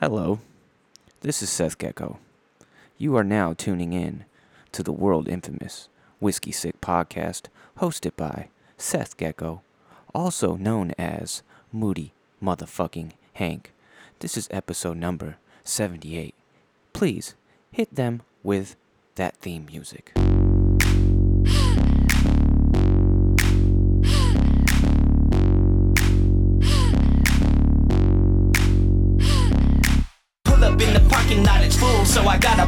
Hello, this is Seth Gecko. You are now tuning in to the world infamous Whiskey Sick podcast hosted by Seth Gecko, also known as Moody Motherfucking Hank. This is episode number 78. Please hit them with that theme music.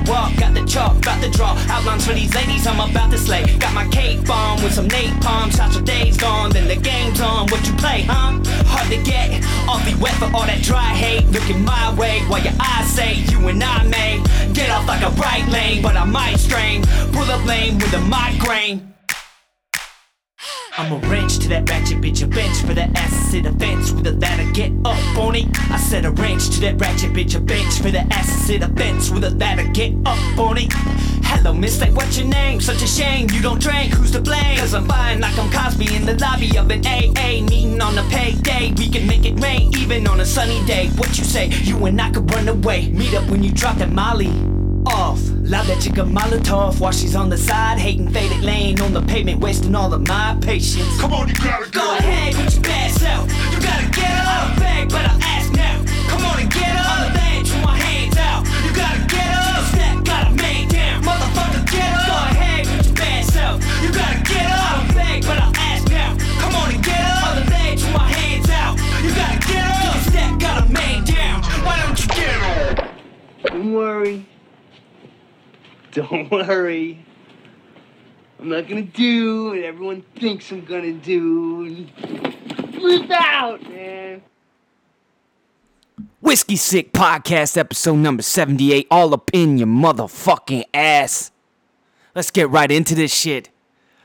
Walk. Got the chalk, about to draw outlines for these ladies I'm about to slay. Got my cake bomb with some napalm shots. Your days gone, then the game's on. What you play, huh? Hard to get, awfully wet for all that dry hate. Looking my way while your eyes say you and I may get off like a right lane, but I might strain. Pull up lane with a migraine. I'm a wrench to that ratchet bitch, a bench for that the fence with a ladder. Get up on it. I said a wrench to that ratchet bitch, a bench for to the fence with a ladder. Get up on it. Hello, miss, like what's your name? Such a shame you don't drink. Who's to blame? Cause I'm fine like I'm Cosby in the lobby of an AA meeting on a payday. We can make it rain even on a sunny day. What you say? You and I could run away. Meet up when you drop that Molly off. Loud that chica Molotov while she's on the side, hating faded lane on the pavement, wasting all of my patience. Come on, you gotta Go go. ahead, put your bad self. You gotta get up. I don't beg, but I ask now. Come on and get up. On the bench with my hands out. You gotta get up. Step, gotta man down. Motherfucker, get up. Go ahead, put your bad self. You gotta get up. I don't beg, but I ask now. Come on and get up. On the bench with my hands out. You gotta get up. Step, gotta man down. Why don't you get up? Don't worry. Don't worry. I'm not gonna do what everyone thinks I'm gonna do. Flip out, man. Whiskey Sick Podcast, episode number 78, all up in your motherfucking ass. Let's get right into this shit.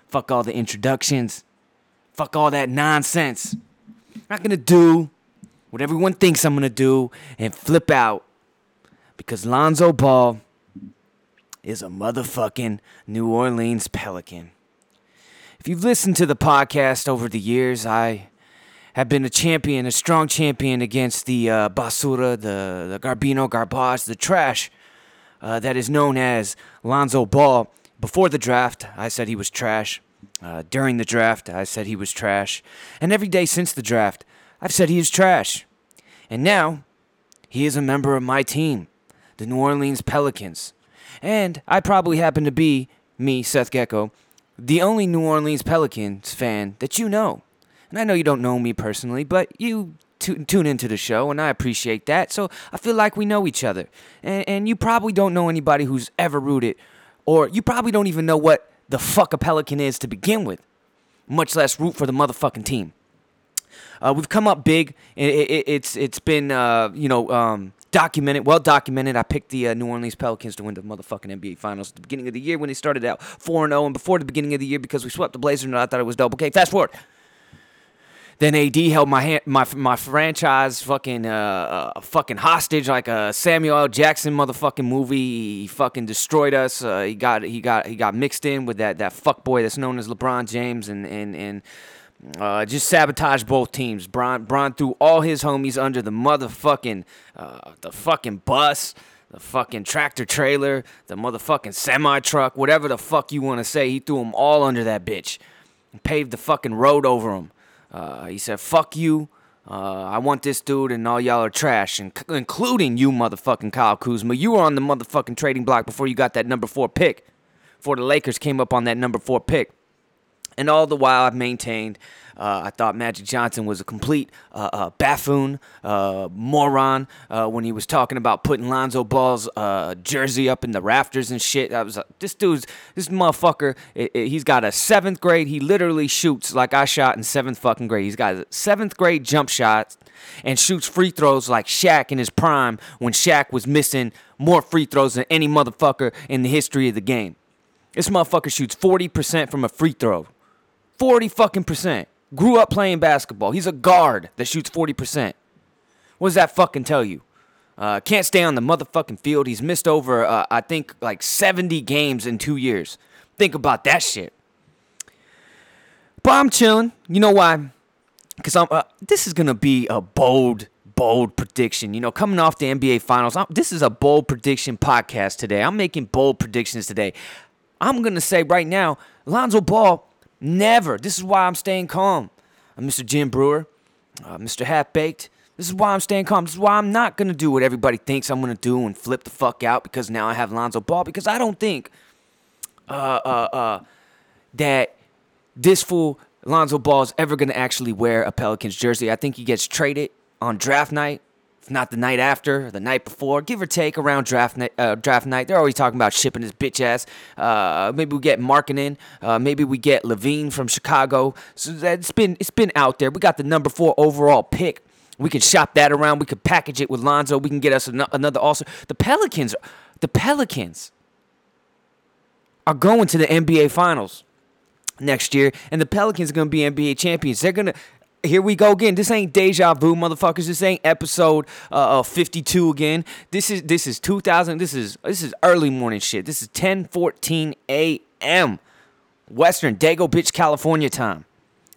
Fuck all the introductions. Fuck all that nonsense. I'm not gonna do what everyone thinks I'm gonna do and flip out because Lonzo Ball is a motherfucking New Orleans Pelican. If you've listened to the podcast over the years, I have been a champion, a strong champion against the uh, basura, the, the garbino, garbage, the trash uh, that is known as Lonzo Ball. Before the draft, I said he was trash. Uh, during the draft, I said he was trash. And every day since the draft, I've said he is trash. And now, he is a member of my team, the New Orleans Pelicans. And I probably happen to be, me, Seth Gecko, the only New Orleans Pelicans fan that you know. And I know you don't know me personally, but you tu- tune into the show, and I appreciate that. So I feel like we know each other. And, and you probably don't know anybody who's ever rooted, or you probably don't even know what the fuck a Pelican is to begin with, much less root for the motherfucking team. Uh, we've come up big. It, it, it's it's been uh, you know um, documented, well documented. I picked the uh, New Orleans Pelicans to win the motherfucking NBA Finals at the beginning of the year when they started out four and zero, and before the beginning of the year because we swept the Blazers and I thought it was double K. fast forward. Then AD held my hand, my my franchise fucking uh, uh fucking hostage like a Samuel L. Jackson motherfucking movie. He fucking destroyed us. Uh, he got he got he got mixed in with that that fuck boy that's known as LeBron James and and and uh, just sabotaged both teams. Bron Bron threw all his homies under the motherfucking uh, the fucking bus. The fucking tractor trailer, the motherfucking semi truck, whatever the fuck you want to say, he threw them all under that bitch and paved the fucking road over them. Uh, he said, "Fuck you. Uh, I want this dude, and all y'all are trash, and including you, motherfucking Kyle Kuzma. You were on the motherfucking trading block before you got that number four pick. Before the Lakers came up on that number four pick." And all the while, I've maintained uh, I thought Magic Johnson was a complete uh, uh, buffoon, uh, moron uh, when he was talking about putting Lonzo Ball's uh, jersey up in the rafters and shit. I was like, this dude's this motherfucker. i- i- he's got a seventh grade. He literally shoots like I shot in seventh fucking grade. He's got a seventh grade jump shots and shoots free throws like Shaq in his prime when Shaq was missing more free throws than any motherfucker in the history of the game. This motherfucker shoots 40% from a free throw. 40 fucking percent. Grew up playing basketball. He's a guard that shoots 40%. What does that fucking tell you? Uh, can't stay on the motherfucking field. He's missed over, uh, I think, like 70 games in two years. Think about that shit. But I'm chilling. You know why? Because I'm. Uh, this is gonna be a bold, bold prediction. You know, coming off the NBA Finals, I'm, this is a bold prediction podcast today. I'm making bold predictions today. I'm gonna say right now, Lonzo Ball never. This is why I'm staying calm. I'm Mr. Jim Breuer, uh, Mr. Half Baked. This is why I'm staying calm. This is why I'm not gonna do what everybody thinks I'm gonna do and flip the fuck out because now I have Lonzo Ball because I don't think uh, uh, uh, that this fool Lonzo Ball is ever going to actually wear a Pelicans jersey. I think he gets traded on draft night, if not the night after, the night before, give or take around draft night. Uh, draft night, they're always talking about shipping his bitch ass. Uh, maybe we get Markkanen. Uh, maybe we get LaVine from Chicago. So it's been it's been out there. We got the number four overall pick. We can shop that around. We can package it with Lonzo. We can get us an- another also. The Pelicans, the Pelicans are going to the NBA Finals next year, and the Pelicans are going to be NBA champions. They're going to. Here we go again. This ain't deja vu, motherfuckers. This ain't episode uh, uh, 52 again. This is this is 2000. This is this is early morning shit. This is 10:14 a.m. Western Dago Bitch California time.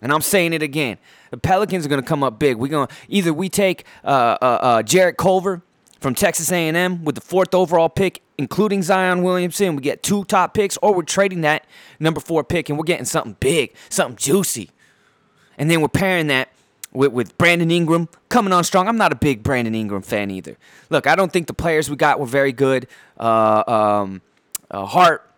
And I'm saying it again. The Pelicans are gonna come up big. We're gonna either we take uh, uh, uh, Jarrett Culver from Texas A&M with the fourth overall pick, including Zion Williamson. We get two top picks, or we're trading that number four pick and we're getting something big, something juicy. And then we're pairing that with, with Brandon Ingram coming on strong. I'm not a big Brandon Ingram fan either. Look, I don't think the players we got were very good. Uh, um, uh, Hart,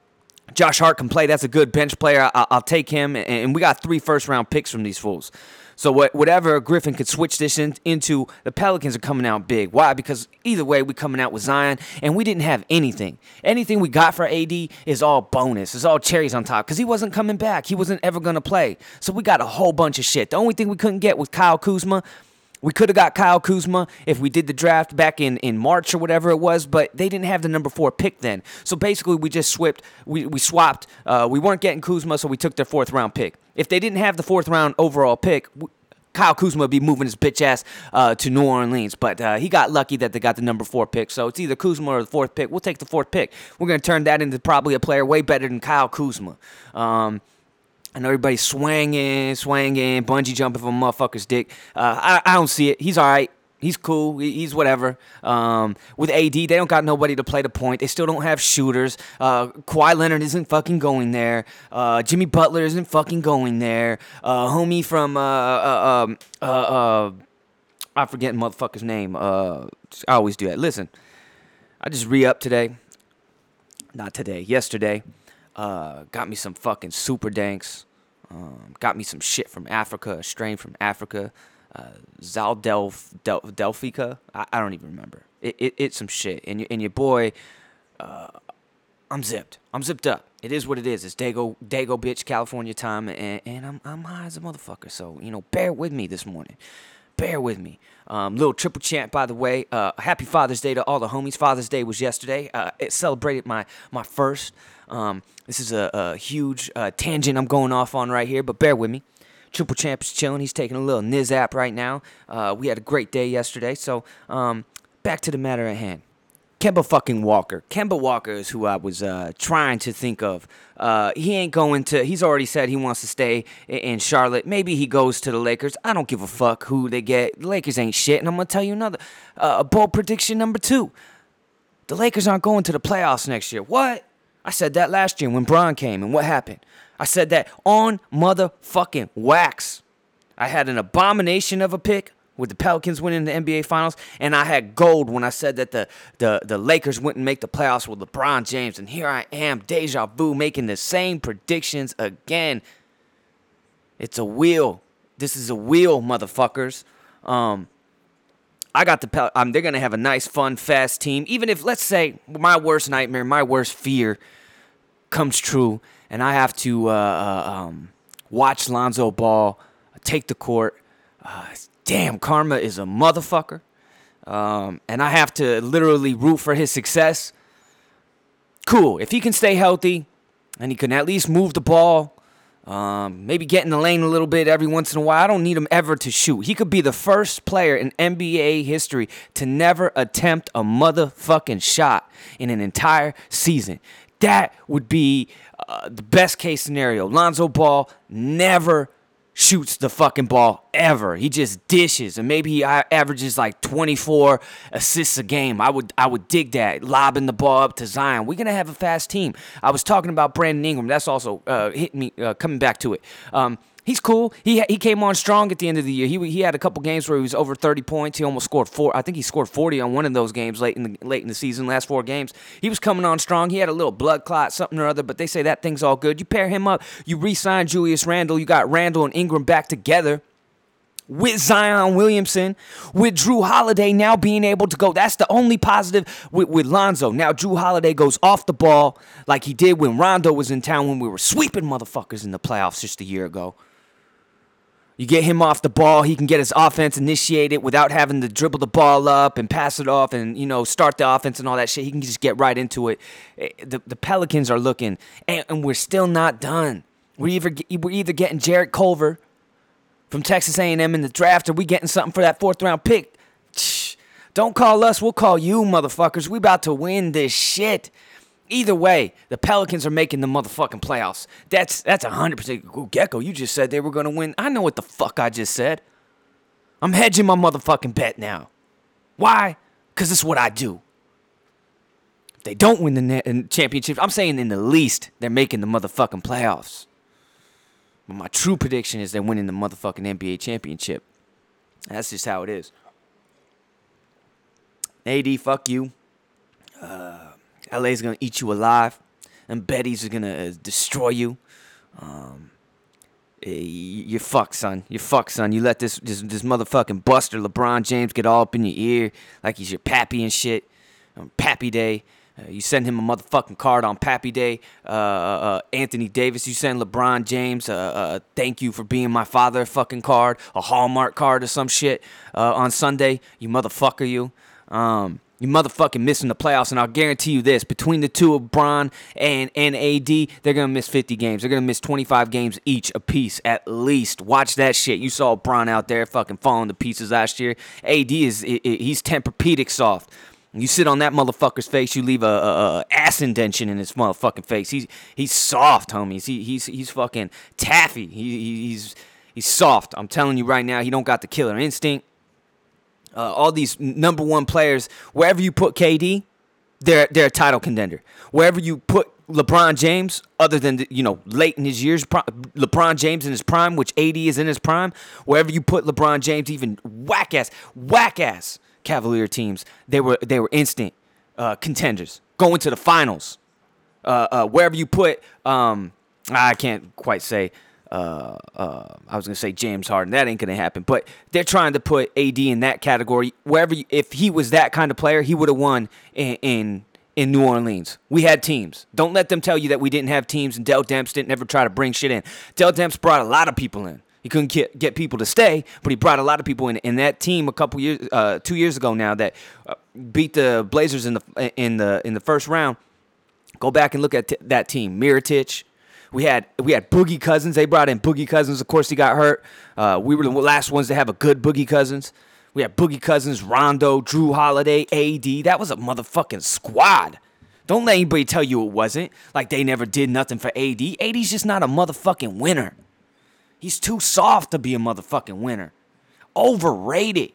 Josh Hart can play. That's a good bench player. I, will take him. And we got three first round picks from these fools. So what, whatever Griffin could switch this in, into, the Pelicans are coming out big. Why? Because either way, we coming out with Zion, and we didn't have anything. Anything we got for AD is all bonus. It's all cherries on top because he wasn't coming back. He wasn't ever gonna play. So we got a whole bunch of shit. The only thing we couldn't get was Kyle Kuzma. We could have got Kyle Kuzma if we did the draft back in, in March or whatever it was, but they didn't have the number four pick then. So basically, we just swapped. We, we swapped. Uh, we weren't getting Kuzma, so we took their fourth round pick. If they didn't have the fourth round overall pick, Kyle Kuzma would be moving his bitch ass uh, to New Orleans. But uh, he got lucky that they got the number four pick. So it's either Kuzma or the fourth pick. We'll take the fourth pick. We're going to turn that into probably a player way better than Kyle Kuzma. Um, Know everybody's swinging, swinging, bungee jumping from a motherfucker's dick. Uh, I, I don't see it. He's all right. He's cool. He's whatever. Um, with AD, they don't got nobody to play the point. They still don't have shooters. Uh, Kawhi Leonard isn't fucking going there. Uh, Jimmy Butler isn't fucking going there. Uh, homie from uh, uh, um, uh, I forget motherfucker's name. I always do that. Listen, I just re up today. Not today. Yesterday. Uh, got me some fucking super danks. Um, got me some shit from Africa, a strain from Africa uh, Zaldelf Del, Delphica. I, I, don't even remember. It, it, it's some shit. And, and your boy, uh, I'm zipped. I'm zipped up. It is what it is. It's Dago Dago bitch California time, and, and I'm I'm high as a motherfucker. So you know, bear with me this morning. Bear with me. Um, little triple champ, by the way. Uh, happy Father's Day to all the homies. Father's Day was yesterday. Uh, it celebrated my my first. Um, this is a, a huge uh, tangent I'm going off on right here, but bear with me. Triple Champ is chilling. He's taking a little Niz app right now. Uh, we had a great day yesterday. So um, back to the matter at hand. Kemba fucking Walker. Kemba Walker is who I was uh, trying to think of. Uh, he ain't going to. He's already said he wants to stay in Charlotte. Maybe he goes to the Lakers. I don't give a fuck who they get. The Lakers ain't shit. And I'm gonna tell you another uh, bold prediction number two. The Lakers aren't going to the playoffs next year. What? I said that last year when Bron came, and what happened? I said that on motherfucking wax. I had an abomination of a pick with the Pelicans winning the NBA Finals, and I had gold when I said that the, the, the Lakers wouldn't make the playoffs with LeBron James. And here I am, deja vu, making the same predictions again. It's a wheel. This is a wheel, motherfuckers. Um, I got the Pel- um, they're gonna have a nice, fun, fast team. Even if, let's say, my worst nightmare, my worst fear comes true, and I have to uh, uh, um, watch Lonzo Ball take the court. Uh, damn, karma is a motherfucker. Um, and I have to literally root for his success. Cool. If he can stay healthy and he can at least move the ball, um, maybe get in the lane a little bit every once in a while. I don't need him ever to shoot. He could be the first player in NBA history to never attempt a motherfucking shot in an entire season. That would be uh, the best case scenario. Lonzo Ball never shoots the fucking ball ever. He just dishes, and maybe he averages like 24 assists a game. I would I would dig that, lobbing the ball up to Zion. We're gonna have a fast team. I was talking about Brandon Ingram. That's also uh, hit me uh, coming back to it. Um, He's cool. He he came on strong at the end of the year. He he had a couple games where he was over 30 points. He almost scored four. I think he scored 40 on one of those games late in the late in the season, last four games. He was coming on strong. He had a little blood clot, something or other, but they say that thing's all good. You pair him up. You re-sign Julius Randle. You got Randle and Ingram back together with Zion Williamson, with Jrue Holiday now being able to go. That's the only positive with, with Lonzo. Now Jrue Holiday goes off the ball like he did when Rondo was in town when we were sweeping motherfuckers in the playoffs just a year ago. You get him off the ball, he can get his offense initiated without having to dribble the ball up and pass it off and, you know, start the offense and all that shit. He can just get right into it. Eh, The, the Pelicans are looking, and, and we're still not done. We're either, we're either getting Jarrett Culver from Texas A&M in the draft, or we getting something for that fourth round pick. Don't call us, we'll call you, motherfuckers. We about to win this shit. Either way, the Pelicans are making the motherfucking playoffs. That's that's hundred percent. Gecko, you just said they were gonna win. I know what the fuck I just said. I'm hedging my motherfucking bet now. Why? Cause it's what I do. If they don't win the championship, I'm saying in the least they're making the motherfucking playoffs. But my true prediction is they're winning the motherfucking NBA championship. That's just how it is. AD, fuck you. Uh, LA's gonna eat you alive, and Betty's gonna uh, destroy you. Um, eh, you're fucked, son. You're fucked, son. You let this, this this motherfucking buster LeBron James get all up in your ear like he's your pappy and shit. On Pappy Day, uh, you send him a motherfucking card on Pappy Day. Uh, uh, Anthony Davis, you send LeBron James a uh, uh, thank you for being my father fucking card, a Hallmark card or some shit uh, on Sunday. You motherfucker, you. Um, you motherfucking missing the playoffs, and I'll guarantee you this: between the two of Bron and and AD, they're gonna miss 50 games. They're gonna miss 25 games each apiece at least. Watch that shit. You saw Bron out there fucking falling to pieces last year. AD is he's Tempur-Pedic soft. You sit on that motherfucker's face, you leave a, a, a ass indention in his motherfucking face. He's he's soft, homies. He, he's he's fucking taffy. He- he's he's soft. I'm telling you right now, he don't got the killer instinct uh, all these number one players, wherever you put KD, they're they're a title contender. Wherever you put LeBron James, other than the, you know late in his years, LeBron James in his prime, which AD is in his prime. Wherever you put LeBron James, even whack ass, whack ass Cavalier teams, they were they were instant uh, contenders, going to the finals. Uh, uh, wherever you put, um, I can't quite say. Uh, uh, I was gonna say James Harden. That ain't gonna happen. But they're trying to put AD in that category. Wherever, you, if he was that kind of player, he would have won in, in in New Orleans. We had teams. Don't let them tell you that we didn't have teams. And Dell Demps didn't ever try to bring shit in. Dell Demps brought a lot of people in. He couldn't get, get people to stay, but he brought a lot of people in. And that team a couple years, uh, two years ago now, that uh, beat the Blazers in the in the in the first round. Go back and look at t- that team. Mirotic. We had we had Boogie Cousins. They brought in Boogie Cousins. Of course, he got hurt. Uh, we were the last ones to have a good Boogie Cousins. We had Boogie Cousins, Rondo, Jrue Holiday, AD. That was a motherfucking squad. Don't let anybody tell you it wasn't. Like they never did nothing for AD. AD's just not a motherfucking winner. He's too soft to be a motherfucking winner. Overrated.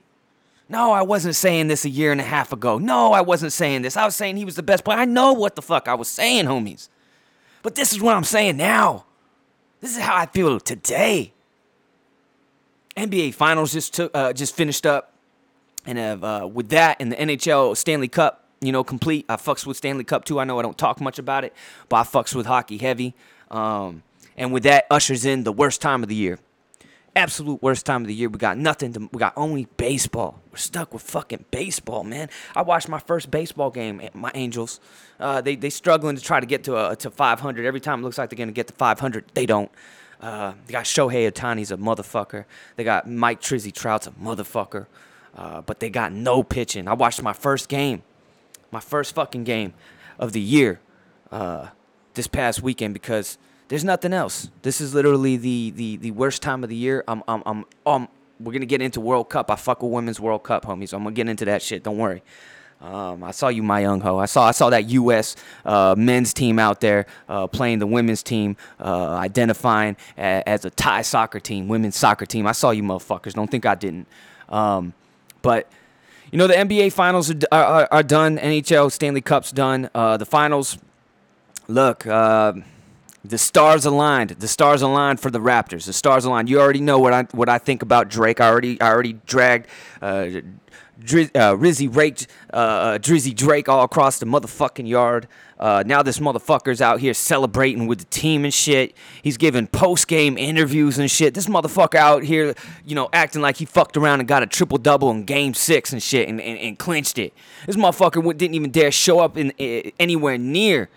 No, I wasn't saying this a year and a half ago. No, I wasn't saying this. I was saying he was the best player. I know what the fuck I was saying, homies. But this is what I'm saying now. This is how I feel today. NBA Finals just took, uh, just finished up, and uh, with that and the NHL Stanley Cup, you know, complete. I fucks with Stanley Cup too. I know I don't talk much about it, but I fucks with hockey heavy. Um, and with that, ushers in the worst time of the year. Absolute worst time of the year. We got nothing. To, we got only baseball. We're stuck with fucking baseball, man. I watched my first baseball game. My Angels, uh, they they struggling to try to get to a, to 500. Every time it looks like they're gonna get to 500, they don't. Uh, they got Shohei Ohtani's a motherfucker. They got Mike Trizzy Trout's a motherfucker. Uh, but they got no pitching. I watched my first game, my first fucking game of the year, uh, this past weekend because there's nothing else. This is literally the the, the worst time of the year. I'm I'm I'm um we're gonna get into World Cup. I fuck with Women's World Cup, homies. I'm gonna get into that shit. Don't worry. Um, I saw you, my young ho. I saw I saw that U.S. Uh, men's team out there uh, playing the women's team, uh, identifying a, as a Thai soccer team, women's soccer team. I saw you, motherfuckers. Don't think I didn't. Um, but you know the NBA finals are, are, are done. NHL Stanley Cup's done. Uh, the finals. Look, uh, the stars aligned. The stars aligned for the Raptors. The stars aligned. You already know what I what I think about Drake. I already I already dragged uh, uh, Rizzy raked uh, uh, Drizzy Drake all across the motherfucking yard. Uh, now this motherfucker's out here celebrating with the team and shit. He's giving post game interviews and shit. This motherfucker out here, you know, acting like he fucked around and got a triple double in game six and shit and, and, and clinched it. This motherfucker didn't even dare show up in, in anywhere near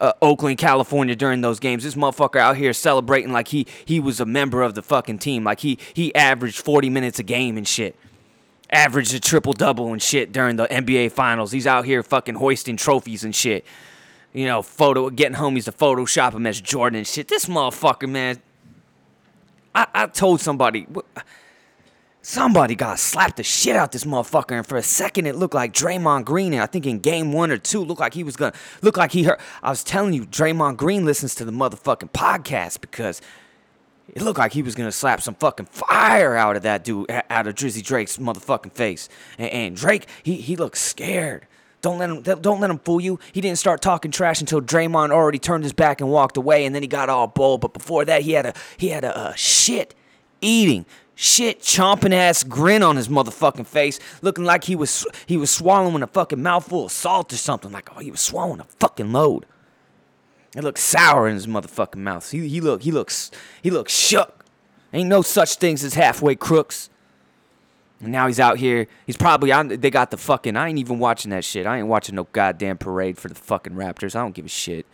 uh, Oakland, California during those games. This motherfucker out here celebrating like he he was a member of the fucking team, like he he averaged 40 minutes a game and shit. Averaged a triple double and shit during the NBA finals. He's out here fucking hoisting trophies and shit. You know, photo getting homies to Photoshop him as Jordan and shit. This motherfucker, man. I, I told somebody Somebody got slapped the shit out this motherfucker, and for a second it looked like Draymond Green. And I think in game one or two, looked like he was gonna look like he hurt. I was telling you, Draymond Green listens to the motherfucking podcast because it looked like he was gonna slap some fucking fire out of that dude, out of Drizzy Drake's motherfucking face. And, and Drake, he he looks scared. Don't let him don't let him fool you. He didn't start talking trash until Draymond already turned his back and walked away, and then he got all bold. But before that, he had a he had a, a shit eating shit chomping ass grin on his motherfucking face, looking like he was he was swallowing a fucking mouthful of salt or something, like oh he was swallowing a fucking load. It looked sour in his motherfucking mouth. He he look he looks he looks shook. Ain't no such things as halfway crooks. And now he's out here. He's probably on. They got the fucking. I ain't even watching that shit. I ain't watching no goddamn parade for the fucking Raptors. I don't give a shit.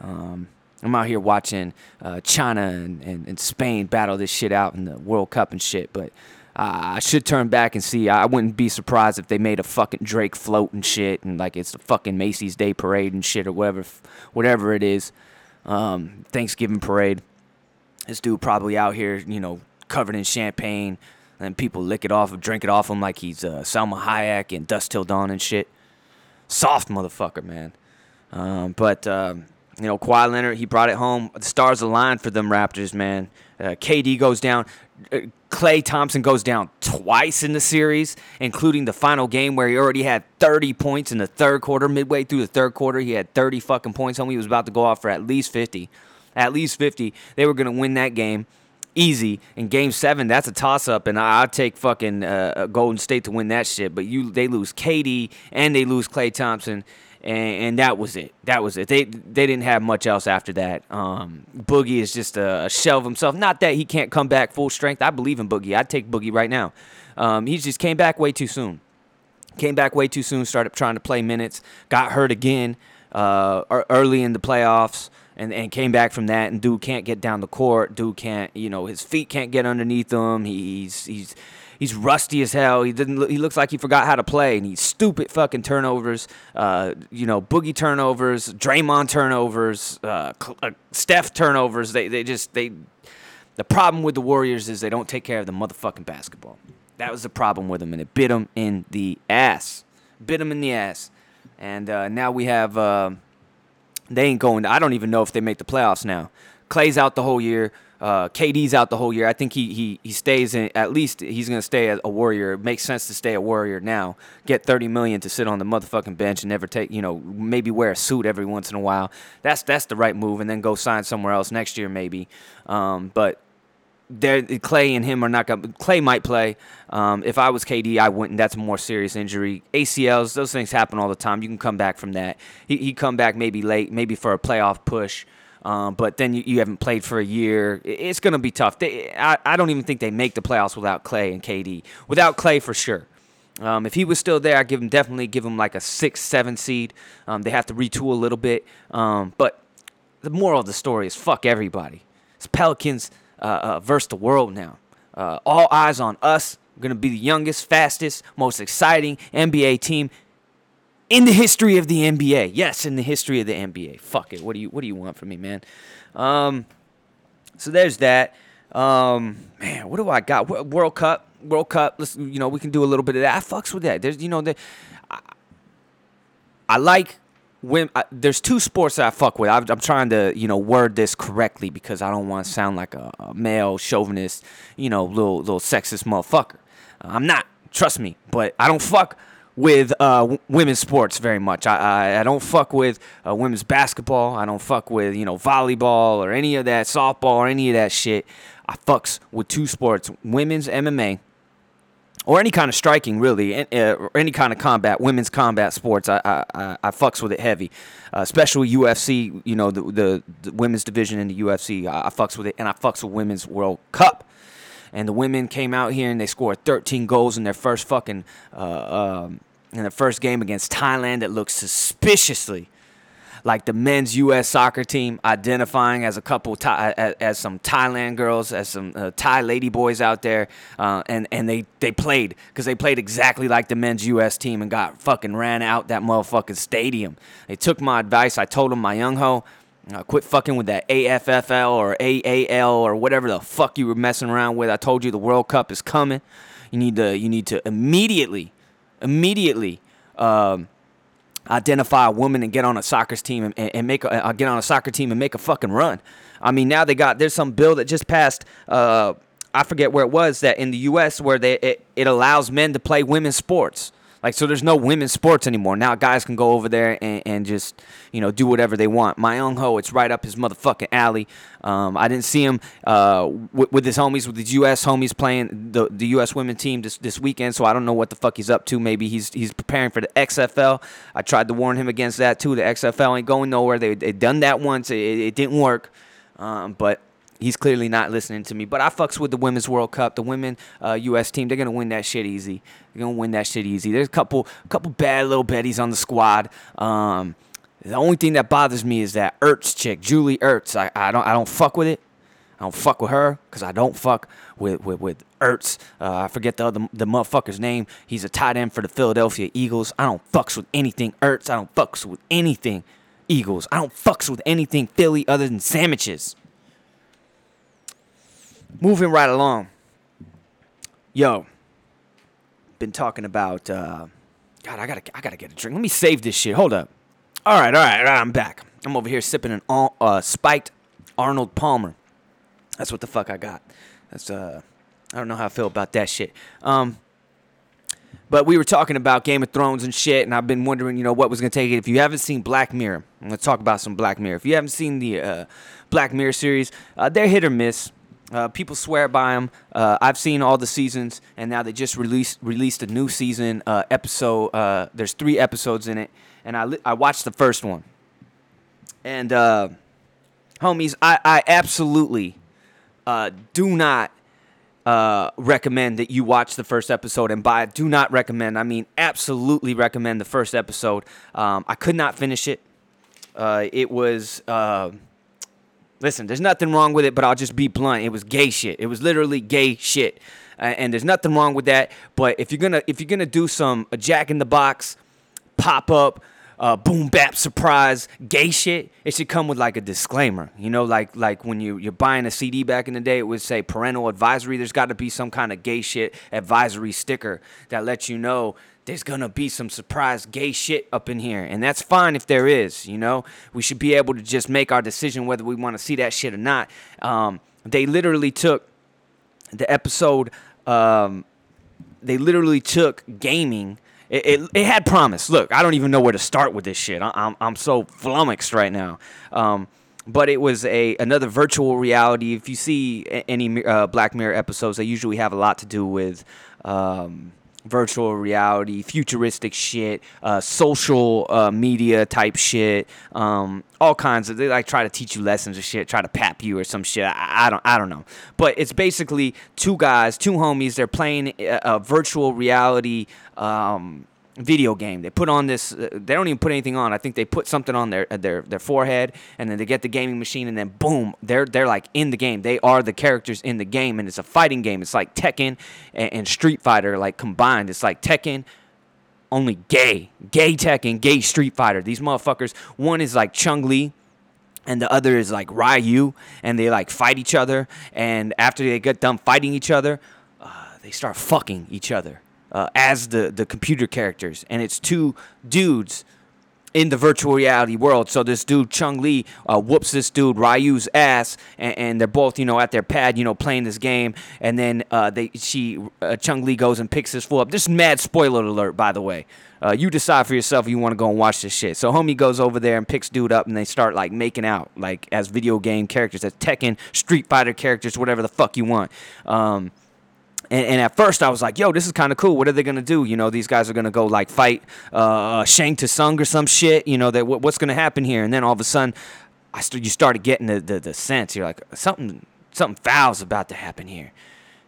Um, I'm out here watching uh, China and, and, and, Spain battle this shit out in the World Cup and shit. But uh, I should turn back and see. I wouldn't be surprised if they made a fucking Drake float and shit, and like it's the fucking Macy's Day Parade and shit or whatever, whatever it is. Um, Thanksgiving parade. This dude probably out here, you know, covered in champagne, and people lick it off, and drink it off him like he's uh, Salma Hayek and Dusk Till Dawn and shit. Soft motherfucker, man. Um, but. Um, you know, Kawhi Leonard, he brought it home. The stars aligned for them Raptors, man. Uh, KD goes down. Uh, Klay Thompson goes down twice in the series, including the final game where he already had 30 points in the third quarter. Midway through the third quarter, he had 30 fucking points. He was about to go off for at least 50. At least 50. They were going to win that game easy. In game seven, that's a toss up, and I, take fucking uh, Golden State to win that shit. But you, they lose KD and they lose Klay Thompson and, and that was it. That was it. They they didn't have much else after that. Um, Boogie is just a, shell of himself. Not that he can't come back full strength. I believe in Boogie. I'd take Boogie right now. Um, he just came back way too soon. Came back way too soon. Started trying to play minutes. Got hurt again uh, early in the playoffs. And, and came back from that, and dude can't get down the court. Dude can't, you know, his feet can't get underneath him. He's he's he's rusty as hell. He didn't. He looks like he forgot how to play, and he's stupid fucking turnovers. Uh, you know, boogie turnovers, Draymond turnovers, uh, uh, Steph turnovers. They they just they. The problem with the Warriors is they don't take care of the motherfucking basketball. That was the problem with them, and it bit them in the ass. Bit them in the ass, and uh, now we have. Uh, they ain't going. To, I don't even know if they make the playoffs now. Klay's out the whole year. Uh, KD's out the whole year. I think he he he stays in. At least he's gonna stay a Warrior. It makes sense to stay a Warrior now. Get thirty million to sit on the motherfucking bench and never take. You know, maybe wear a suit every once in a while. That's that's the right move. And then go sign somewhere else next year maybe. Um, but there, Klay and him are not gonna. Klay might play. Um, if I was KD, I wouldn't. That's a more serious injury. ACLs, those things happen all the time. You can come back from that. He he come back maybe late, maybe for a playoff push. Um, but then you, you, haven't played for a year. It's going to be tough. They, I, I don't even think they make the playoffs without Klay and KD. Without Klay, for sure. Um, if he was still there, I'd give him definitely give him like a six, seven seed. Um, they have to retool a little bit. Um, but the moral of the story is fuck everybody. It's Pelicans uh, uh, versus the world now. Uh, all eyes on us. We're gonna be the youngest, fastest, most exciting NBA team in the history of the NBA. Yes, in the history of the NBA. Fuck it. What do you What do you want from me, man? Um, so there's that. Um, man, what do I got? World Cup. World Cup. Let's you know we can do a little bit of that. I fucks with that. There's you know the. I like when I, there's two sports that I fuck with. I'm, I'm trying to you know word this correctly because I don't want to sound like a, a male chauvinist, you know, little little sexist motherfucker. I'm not. Trust me. But I don't fuck with uh, women's sports very much. I, I, I don't fuck with uh, women's basketball. I don't fuck with you know volleyball or any of that softball or any of that shit. I fucks with two sports: women's MMA or any kind of striking, really, uh, or any kind of combat, women's combat sports. I I, I, fucks with it heavy, uh, especially UFC. You know the, the the women's division in the UFC. I, I fucks with it, and I fucks with women's World Cup. And the women came out here and they scored 13 goals in their first fucking uh, um, in the first game against Thailand. That looked suspiciously like the men's U.S. soccer team, identifying as a couple Thai, as, as some Thailand girls, as some uh, Thai lady boys out there, uh, and and they they played because they played exactly like the men's U.S. team and got fucking ran out that motherfucking stadium. They took my advice. I told them my young ho. Uh, quit fucking with that AFFL or AAL or whatever the fuck you were messing around with. I told you the World Cup is coming. You need to you need to immediately, immediately um, identify a woman and get on a soccer team and, and make a, uh, get on a soccer team and make a fucking run. I mean, now they got there's some bill that just passed. Uh, I forget where it was that in the U.S. where they it, it allows men to play women's sports. Like so, there's no women's sports anymore. Now guys can go over there and, and just you know do whatever they want. My ho, it's right up his motherfucking alley. Um, I didn't see him uh, with, with his homies, with his U.S. homies playing the the U.S. women team this this weekend. So I don't know what the fuck he's up to. Maybe he's he's preparing for the XFL. I tried to warn him against that too. The XFL ain't going nowhere. They they done that once. It, it didn't work. Um, but he's clearly not listening to me. But I fucks with the Women's World Cup. The women uh, U.S. team, they're gonna win that shit easy. They're gonna win that shit easy. There's a couple, couple bad little betties on the squad. Um, the only thing that bothers me is that Ertz chick, Julie Ertz. I, I don't, I don't fuck with it. I don't fuck with her because I don't fuck with with, with Ertz. Uh, I forget the other the motherfucker's name. He's a tight end for the Philadelphia Eagles. I don't fucks with anything Ertz. I don't fucks with anything Eagles. I don't fucks with anything Philly other than sandwiches. Moving right along. Yo, been talking about. Uh, God, I gotta, I gotta get a drink. Let me save this shit. Hold up. All right, all right, all right. I'm back. I'm over here sipping an uh, spiked Arnold Palmer. That's what the fuck I got. That's uh, I don't know how I feel about that shit. Um, but we were talking about Game of Thrones and shit, and I've been wondering, you know, what was gonna take it. If you haven't seen Black Mirror, I'm gonna talk about some Black Mirror. If you haven't seen the uh, Black Mirror series, uh, they're hit or miss. Uh, people swear by them. Uh, I've seen all the seasons, and now they just released released a new season uh, episode. Uh, there's three episodes in it, and I li- I watched the first one. And uh, homies, I I absolutely uh, do not recommend that you watch the first episode. And by do not recommend, I mean absolutely recommend the first episode. Um, I could not finish it. It was. Listen, there's nothing wrong with it, but I'll just be blunt. It was gay shit. It was literally gay shit. Uh, and there's nothing wrong with that. But if you're gonna if you're gonna do some a Jack in the Box pop up uh, boom bap surprise gay shit, it should come with like a disclaimer. You know, like like when you you're buying a CD back in the day, it would say parental advisory. There's got to be some kind of gay shit advisory sticker that lets you know there's gonna be some surprise gay shit up in here, and that's fine if there is. You know, we should be able to just make our decision whether we want to see that shit or not. Um, they literally took the episode. Um, they literally took gaming. It, it, it had promise. Look, I don't even know where to start with this shit. I, I'm I'm so flummoxed right now. Um, but it was a another virtual reality. If you see any uh, Black Mirror episodes, they usually have a lot to do with um, virtual reality, futuristic shit, uh, social uh, media type shit, um, all kinds of. They like try to teach you lessons or shit, try to pap you or some shit. I, I don't I don't know, but it's basically two guys, two homies. They're playing a, a virtual reality. Um, video game. They put on this. Uh, they don't even put anything on. I think they put something on their their their forehead, and then they get the gaming machine, and then boom, they're they're like in the game. They are the characters in the game, and it's a fighting game. It's like Tekken and, and Street Fighter like combined. It's like Tekken. Only gay, gay Tekken, gay Street Fighter. These motherfuckers. One is like Chung Li, and the other is like Ryu, and they like fight each other. And after they get done fighting each other, uh, they start fucking each other uh, as the the computer characters, and it's two dudes in the virtual reality world. So this dude Chung Lee uh, whoops this dude Ryu's ass, and, and, they're both you know at their pad, you know, playing this game. And then uh, they she uh, Chung Lee goes and picks this fool up. This is mad spoiler alert, by the way. Uh, you decide for yourself if you want to go and watch this shit. So homie goes over there and picks dude up, and they start like making out, like as video game characters, as Tekken, Street Fighter characters, whatever the fuck you want. Um, and, and, at first I was like, yo, this is kind of cool. What are they gonna do? You know, these guys are gonna go like fight uh, Shang Tsung or some shit. You know, that what's gonna happen here? And then all of a sudden, I st- you started getting the, the, the sense. You're like, something something foul's about to happen here.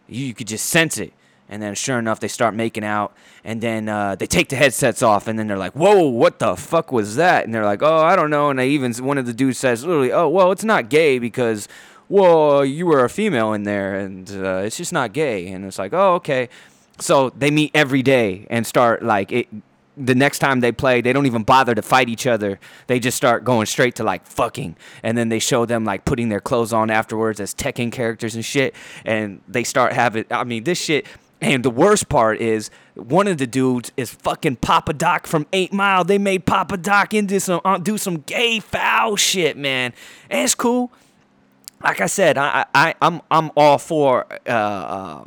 You, you could just sense it. And then sure enough, they start making out, and then uh, they take the headsets off, and then they're like, "Whoa, what the fuck was that?" And they're like, "Oh, I don't know." And they even one of the dudes says, "Literally, oh, well, it's not gay because well, you were a female in there, and uh, it's just not gay. And it's like, oh, okay. So they meet every day and start like it. The next time they play, they don't even bother to fight each other. They just start going straight to like fucking, and then they show them like putting their clothes on afterwards as Tekken characters and shit. And they start having. I mean, this shit. And the worst part is one of the dudes is fucking Papa Doc from Eight Mile. They made Papa Doc into some uh, do some gay foul shit, man. And it's cool like I said, I, I I'm I'm all for uh, uh,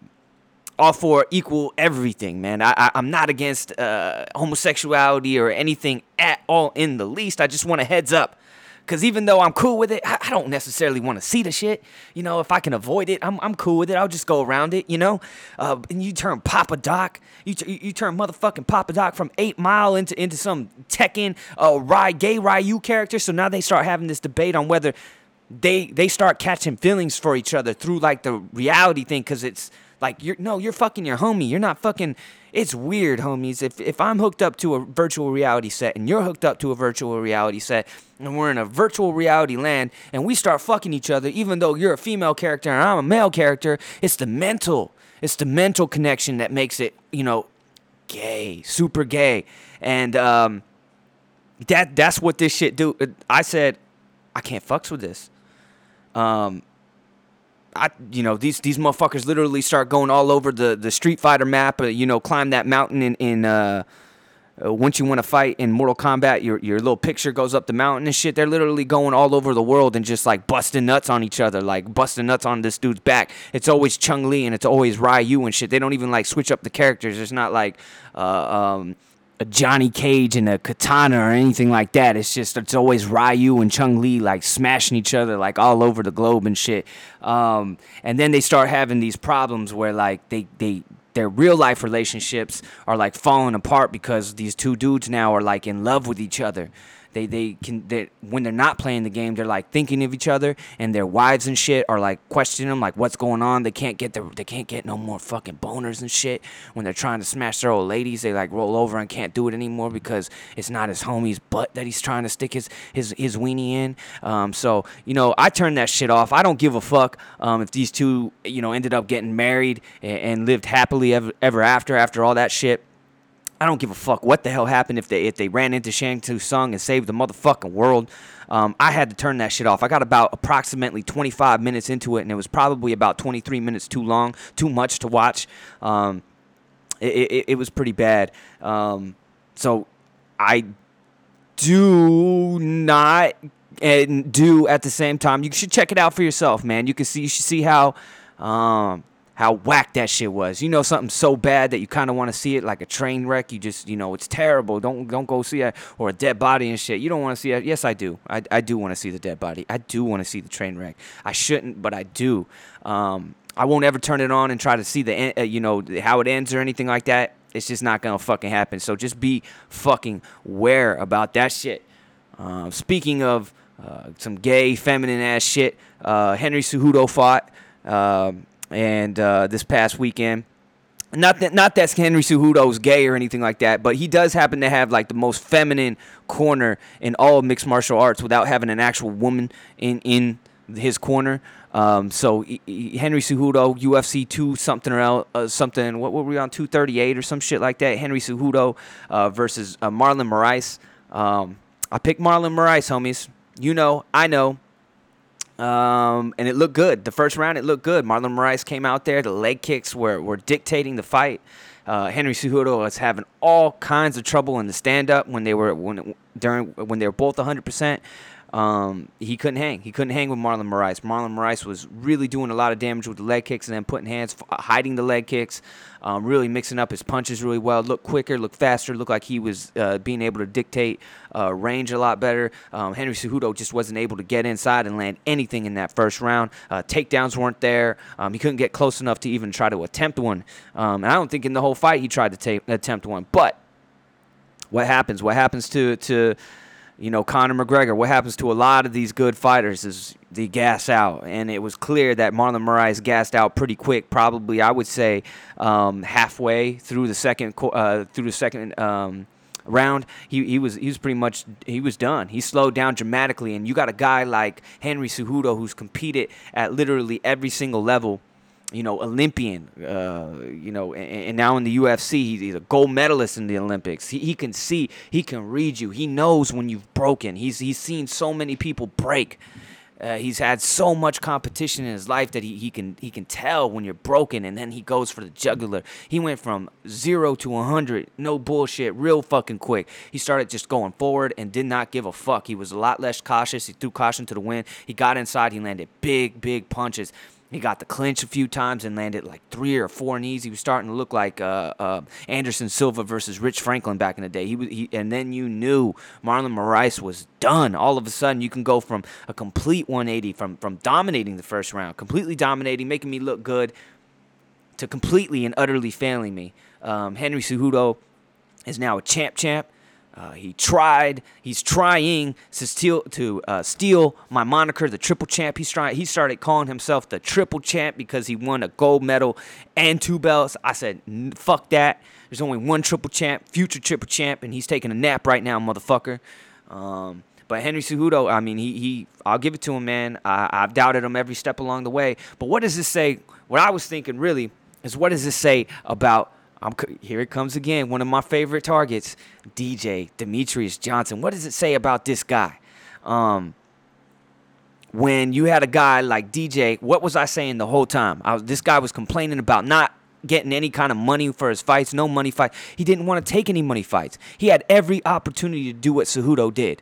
all for equal everything, man. I, I am not against uh, homosexuality or anything at all in the least. I just want a heads up. Cause even though I'm cool with it, I, I don't necessarily want to see the shit. You know, if I can avoid it, I'm, I'm cool with it. I'll just go around it. You know, uh, and you turn Papa Doc, you, t- you turn motherfucking Papa Doc from Eight Mile into into some Tekken uh, Ry, gay Ryu character. So now they start having this debate on whether they they start catching feelings for each other through like the reality thing because it's like you're no you're fucking your homie. You're not fucking it's weird homies. If if i'm hooked up to a virtual reality set and you're hooked up to a virtual reality set and we're in a virtual reality land and we start fucking each other even though you're a female character and i'm a male character it's the mental it's the mental connection that makes it you know gay super gay. And um that that's what this shit do. I said i can't fucks with this um, I, you know, these these motherfuckers literally start going all over the, the Street Fighter map. Uh, you know, climb that mountain in in uh, uh, once you want to fight in Mortal Kombat, your your little picture goes up the mountain and shit. They're literally going all over the world and just like busting nuts on each other, like busting nuts on this dude's back. It's always Chung Li and it's always Ryu and shit. They don't even like switch up the characters. It's not like uh, um, a Johnny Cage and a Kitana or anything like that. It's just it's always Ryu and Chung Li like smashing each other like all over the globe and shit. Um, and then they start having these problems where like they they their real life relationships are like falling apart because these two dudes now are like in love with each other. They they can they when they're not playing the game, they're like thinking of each other, and their wives and shit are like questioning them, like what's going on. They can't get the they can't get no more fucking boners and shit. When they're trying to smash their old ladies, they like roll over and can't do it anymore because it's not his homie's butt that he's trying to stick his his his weenie in. Um, so you know, I turn that shit off. I don't give a fuck um, if these two you know ended up getting married and, and lived happily ever, ever after after all that shit. I don't give a fuck what the hell happened if they if they ran into Shang Tsung and saved the motherfucking world. Um, I had to turn that shit off. I got about approximately 25 minutes into it, and it was probably about 23 minutes too long, too much to watch. Um, it, it, it, was pretty bad. Um, so I do not and do at the same time. You should check it out for yourself, man. You can see you should see how um, how whack that shit was. You know something so bad that you kind of want to see it like a train wreck. You just you know it's terrible. Don't don't go see it or a dead body and shit. You don't want to see it. Yes, I do. I, I do want to see the dead body. I do want to see the train wreck. I shouldn't, but I do. Um, I won't ever turn it on and try to see the uh, you know how it ends or anything like that. It's just not gonna fucking happen. So just be fucking aware about that shit. Uh, speaking of uh, some gay, feminine ass shit, uh, Henry Cejudo fought. Um, and uh, this past weekend. Not that not that Henry is gay or anything like that, but he does happen to have like the most feminine corner in all mixed martial arts without having an actual woman in in his corner. Um, so he, Henry Cejudo, UFC two something or else, uh, something. What were we on two thirty eight or some shit like that? Henry Cejudo uh, versus uh, Marlon Moraes. Um, I picked Marlon Moraes, homies. You know, I know. Um, and it looked good. The first round, it looked good. Marlon Moraes came out there. The leg kicks were, were dictating the fight. Uh, Henry Cejudo was having all kinds of trouble in the stand up when they were when during when they were both 100 percent. Um, he couldn't hang. He couldn't hang with Marlon Moraes. Marlon Moraes was really doing a lot of damage with the leg kicks and then putting hands, hiding the leg kicks, um, really mixing up his punches really well. Looked quicker, looked faster, looked like he was uh, being able to dictate uh, range a lot better. Um, Henry Cejudo just wasn't able to get inside and land anything in that first round. Uh, takedowns weren't there. Um, he couldn't get close enough to even try to attempt one. Um, and I don't think in the whole fight he tried to ta- attempt one. But what happens? What happens to to you know, Conor McGregor, what happens to a lot of these good fighters is they gas out. And it was clear that Marlon Moraes gassed out pretty quick, probably, I would say, um, halfway through the second, uh, through the second, um, round. He, he was he was pretty much he was done. He slowed down dramatically. And you got a guy like Henry Cejudo who's competed at literally every single level you know, Olympian, uh, you know, and, and, now in the UFC, he's a gold medalist in the Olympics. He, he can see, he can read you. He knows when you've broken. He's he's seen so many people break. Uh, he's had so much competition in his life that he, he can he can tell when you're broken, and then he goes for the jugular. He went from zero to 100, no bullshit, real fucking quick. He started just going forward and did not give a fuck. He was a lot less cautious. He threw caution to the wind. He got inside. He landed big, big punches. He got the clinch a few times and landed like three or four knees. He was starting to look like uh, uh, Anderson Silva versus Rich Franklin back in the day. He was, he, and then you knew Marlon Moraes was done. All of a sudden, you can go from a complete 180 from from dominating the first round, completely dominating, making me look good, to completely and utterly failing me. Um, Henry Cejudo is now a champ champ. Uh, he tried. He's trying to steal to uh, steal my moniker, the triple champ. He's trying. He started calling himself the triple champ because he won a gold medal and two belts. I said, "Fuck that." There's only one triple champ, future triple champ, and he's taking a nap right now, motherfucker. Um, but Henry Cejudo, I mean, he he. I'll give it to him, man. I, I've doubted him every step along the way. But what does this say? What I was thinking really is, what does this say about I'm, here it comes again. One of my favorite targets, DJ Demetrius Johnson. What does it say about this guy? Um, when you had a guy like DJ, what was I saying the whole time? Was, this guy was complaining about not getting any kind of money for his fights, no money fight. He didn't want to take any money fights. He had every opportunity to do what Cejudo did.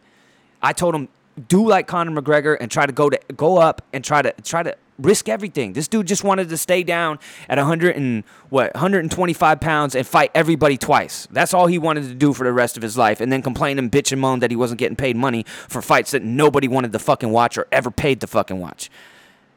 I told him do like Conor McGregor and try to go to go up and try to try to risk everything. This dude just wanted to stay down at 100 and what 125 pounds and fight everybody twice. That's all he wanted to do for the rest of his life, and then complain and bitch and moan that he wasn't getting paid money for fights that nobody wanted to fucking watch or ever paid to fucking watch.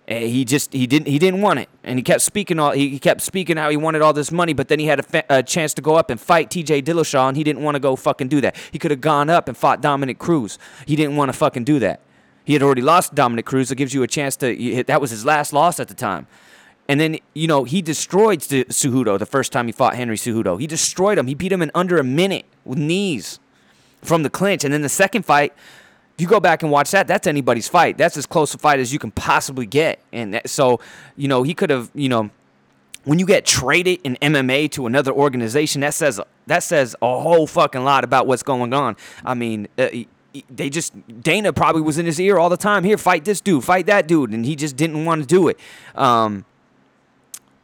And he just he didn't he didn't want it, and he kept speaking all he kept speaking how he wanted all this money, but then he had a, fa- a chance to go up and fight T.J. Dillashaw, and he didn't want to go fucking do that. He could have gone up and fought Dominick Cruz. He didn't want to fucking do that. He had already lost Dominick Cruz. It gives you a chance to. That was his last loss at the time. And then, you know, he destroyed Cejudo the first time he fought Henry Cejudo. He destroyed him. He beat him in under a minute with knees from the clinch. And then the second fight, if you go back and watch that, that's anybody's fight. That's as close a fight as you can possibly get. And that, so, you know, he could have, you know, when you get traded in MMA to another organization, that says that says a whole fucking lot about what's going on. I mean, uh, they just Dana probably was in his ear all the time. Here, fight this dude, fight that dude, and he just didn't want to do it. Um,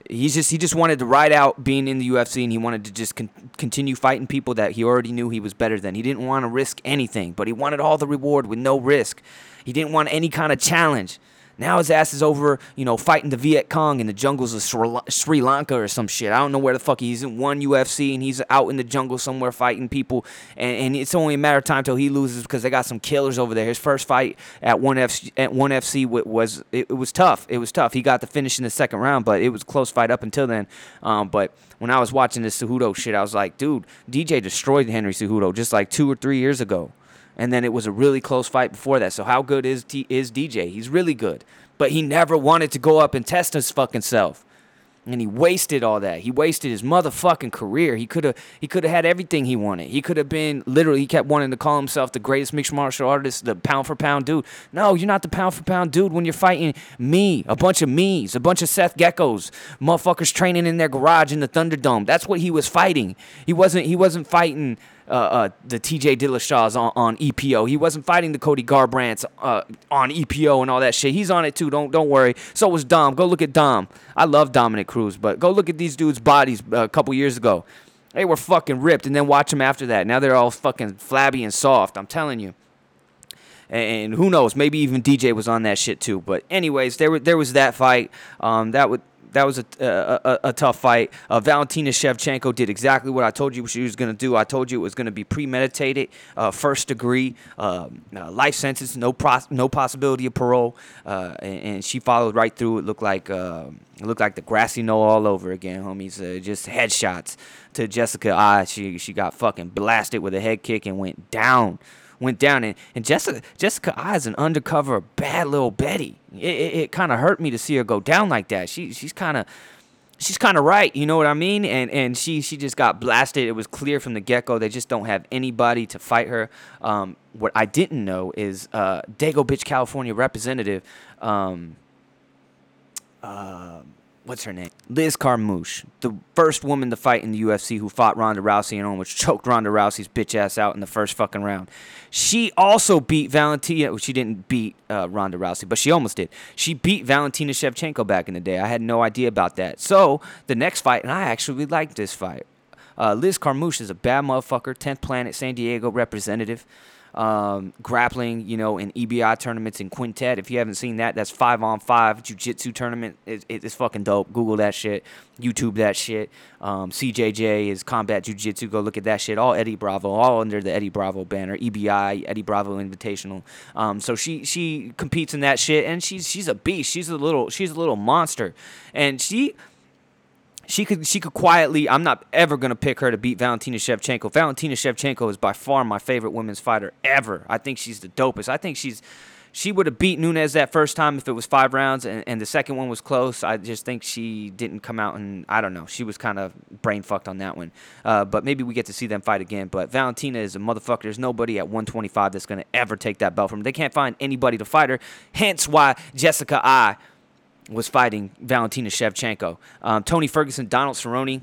he's just he just wanted to ride out being in the UFC, and he wanted to just con- continue fighting people that he already knew he was better than. He didn't want to risk anything, but he wanted all the reward with no risk. He didn't want any kind of challenge. Now his ass is over, you know, fighting the Viet Cong in the jungles of Sri Lanka or some shit. I don't know where the fuck he's in one UFC and he's out in the jungle somewhere fighting people. And, and it's only a matter of time till he loses because they got some killers over there. His first fight at one FC at one FC was it, it was tough. It was tough. He got the finish in the second round, but it was close fight up until then. Um, but when I was watching this Cejudo shit, I was like, dude, DJ destroyed Henry Cejudo just like two or three years ago and then it was a really close fight before that. So how good is T- is DJ? He's really good, but he never wanted to go up and test his fucking self. And he wasted all that. He wasted his motherfucking career. He could have he could have had everything he wanted. He could have been literally he kept wanting to call himself the greatest mixed martial artist, the pound for pound dude. No, you're not the pound for pound dude when you're fighting me, a bunch of me's, a bunch of Seth Geckos, motherfuckers training in their garage in the Thunderdome. That's what he was fighting. He wasn't he wasn't fighting uh, uh, the T.J. Dillashaw's on, on EPO. He wasn't fighting the Cody Garbrandts uh, on EPO and all that shit. He's on it too. Don't don't worry. So was Dom. Go look at Dom. I love Dominick Cruz, but go look at these dudes' bodies uh, a couple years ago. They were fucking ripped, and then watch them after that. Now they're all fucking flabby and soft. I'm telling you and who knows, maybe even DJ was on that shit too. But anyways, there was there was that fight. Um, that would that was a, a, a, a tough fight. Uh, Valentina Shevchenko did exactly what I told you she was going to do. I told you it was going to be premeditated, uh, first degree, um, uh, life sentence, no no possibility of parole, uh, and, and, she followed right through. It looked like uh, it looked like the grassy knoll all over again, homies. Uh, just headshots to Jessica Eye. She she got fucking blasted with a head kick and went down went down. And, and Jessica Jessica Eye is an undercover bad little Betty. It, it, it kind of hurt me to see her go down like that. She she's kind of she's kind of right, you know what I mean? And and she she just got blasted. It was clear from the get go they just don't have anybody to fight her. Um, what I didn't know is uh, Dago Bitch California representative. Um, uh, what's her name? Liz Carmouche, the first woman to fight in the UFC who fought Ronda Rousey and almost choked Ronda Rousey's bitch ass out in the first fucking round. She also beat Valentina. Well, she didn't beat uh, Ronda Rousey, but she almost did. She beat Valentina Shevchenko back in the day. I had no idea about that. So the next fight, and I actually liked this fight. Uh, Liz Carmouche is a bad motherfucker, 10th Planet San Diego representative um, grappling, you know, in EBI tournaments in quintet. If you haven't seen that, that's five on five jiu-jitsu tournament. It, it, it's fucking dope. Google that shit. YouTube that shit. Um, CJJ is combat jiu-jitsu. Go look at that shit. All Eddie Bravo, all under the Eddie Bravo banner. EBI, Eddie Bravo Invitational. Um, so she she competes in that shit, and she's she's a beast. She's a little she's a little monster, and she she could she could quietly. I'm not ever gonna pick her to beat Valentina Shevchenko. Valentina Shevchenko is by far my favorite women's fighter ever. I think she's the dopest. I think she's she would have beat Nunes that first time if it was five rounds, and, and the second one was close. I just think she didn't come out and I don't know. She was kind of brain fucked on that one. Uh, but maybe we get to see them fight again. But Valentina is a motherfucker. There's nobody at 125 that's gonna ever take that belt from her. They can't find anybody to fight her. Hence why Jessica Eye was fighting Valentina Shevchenko. Um, Tony Ferguson, Donald Cerrone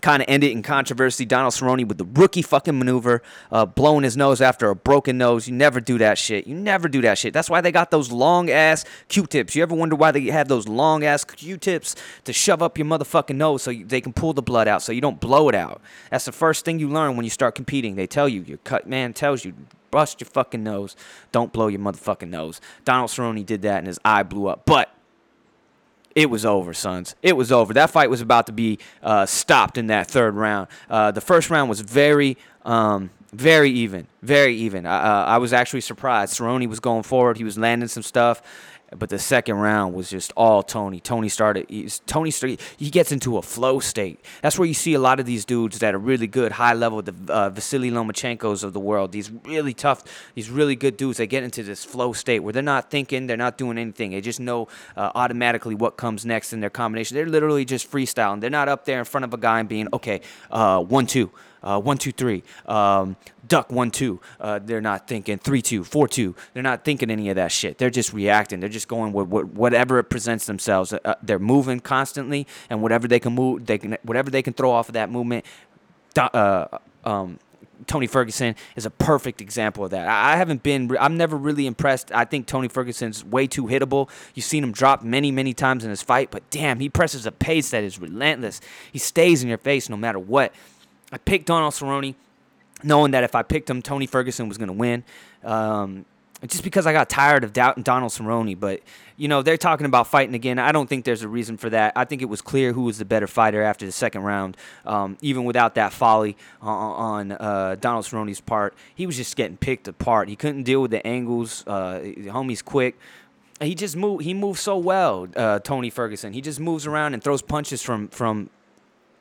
kind of ended in controversy. Donald Cerrone with the rookie fucking maneuver, uh, blowing his nose after a broken nose. You never do that shit. You never do that shit. That's why they got those long ass Q-tips. You ever wonder why they have those long ass Q-tips to shove up your motherfucking nose so you, they can pull the blood out so you don't blow it out? That's the first thing you learn when you start competing. They tell you, your cut man tells you, bust your fucking nose. Don't blow your motherfucking nose. Donald Cerrone did that and his eye blew up. But it was over, sons. It was over. That fight was about to be uh, stopped in that third round. Uh, the first round was very, um, very even, very even. I, uh, I was actually surprised. Cerrone was going forward. He was landing some stuff, but the second round was just all Tony. Tony started. Tony started. He gets into a flow state. That's where you see a lot of these dudes that are really good, high level, the uh, Vasily Lomachenkos of the world. These really tough, these really good dudes. They get into this flow state where they're not thinking, they're not doing anything. They just know uh, automatically what comes next in their combination. They're literally just freestyling. They're not up there in front of a guy and being okay, uh, one two uh, one two three, um, duck one two. Uh, they're not thinking three two, four two. They're not thinking any of that shit. They're just reacting. They're just going with, whatever it presents themselves. Uh, they're moving constantly, and whatever they can move, they can whatever they can throw off of that movement. Uh, um, Tony Ferguson is a perfect example of that. I haven't been, I'm never really impressed. I think Tony Ferguson's way too hittable. You've seen him drop many, many times in his fight, but damn, he presses a pace that is relentless. He stays in your face no matter what. I picked Donald Cerrone, knowing that if I picked him, Tony Ferguson was going to win. Um, just because I got tired of doubting Donald Cerrone, but you know they're talking about fighting again. I don't think there's a reason for that. I think it was clear who was the better fighter after the second round, um, even without that folly on, on uh, Donald Cerrone's part. He was just getting picked apart. He couldn't deal with the angles. Uh, the homie's quick. He just moved. He moves so well, uh, Tony Ferguson. He just moves around and throws punches from from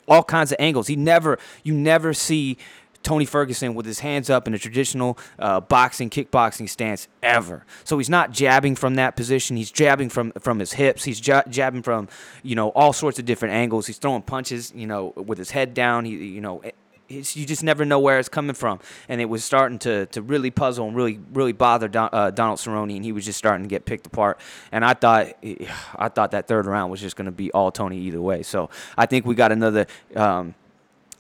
all kinds of angles. He never, you never see Tony Ferguson with his hands up in a traditional uh, boxing, kickboxing stance ever. So he's not jabbing from that position. He's jabbing from from his hips. He's jabbing from you know all sorts of different angles. He's throwing punches you know with his head down. He you know you just never know where it's coming from. And it was starting to, to really puzzle and really really bother Don, uh, Donald Cerrone, and he was just starting to get picked apart. And I thought I thought that third round was just going to be all Tony either way. So I think we got another. Um,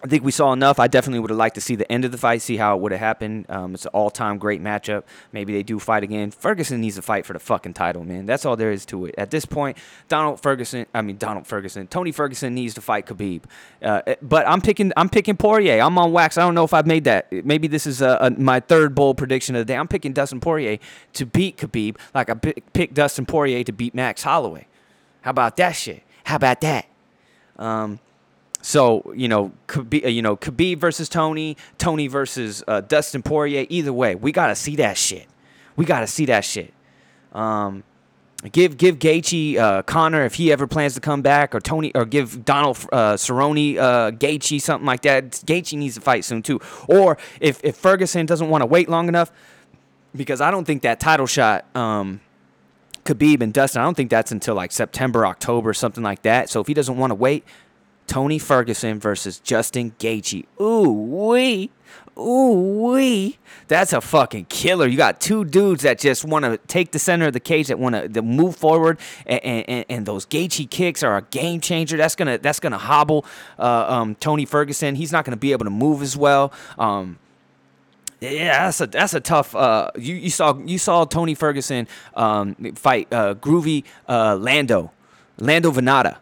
I think we saw enough. I definitely would have liked to see the end of the fight, see how it would have happened. Um, it's an all-time great matchup. Maybe they do fight again. Ferguson needs to fight for the fucking title, man. That's all there is to it. At this point, Donald Ferguson, I mean Donald Ferguson, Tony Ferguson needs to fight Khabib. Uh, but I'm picking, I'm picking Poirier. I'm on wax. I don't know if I've made that. Maybe this is uh, a, my third bold prediction of the day. I'm picking Dustin Poirier to beat Khabib, like I picked Dustin Poirier to beat Max Holloway. How about that shit? How about that? Um, so you know, Khabib, uh, you know, Khabib versus Tony, Tony versus uh, Dustin Poirier. Either way, we gotta see that shit. We gotta see that shit. Um, give give Gaethje uh, Conor if he ever plans to come back, or Tony, or give Donald uh, Cerrone uh, Gaethje something like that. Gaethje needs to fight soon too. Or if if Ferguson doesn't want to wait long enough, because I don't think that title shot. Um, Khabib and Dustin, I don't think that's until like September, October, something like that. So if he doesn't want to wait, Tony Ferguson versus Justin Gaethje. Ooh wee. Ooh wee. That's a fucking killer. You got two dudes that just want to take the center of the cage, that want to move forward, and, and, and, those Gaethje kicks are a game changer. That's gonna that's gonna hobble uh, um, Tony Ferguson. He's not gonna be able to move as well. Um, yeah, that's a that's a tough. Uh, you you saw you saw Tony Ferguson um, fight uh, Groovy uh, Lando, Lando Vannata.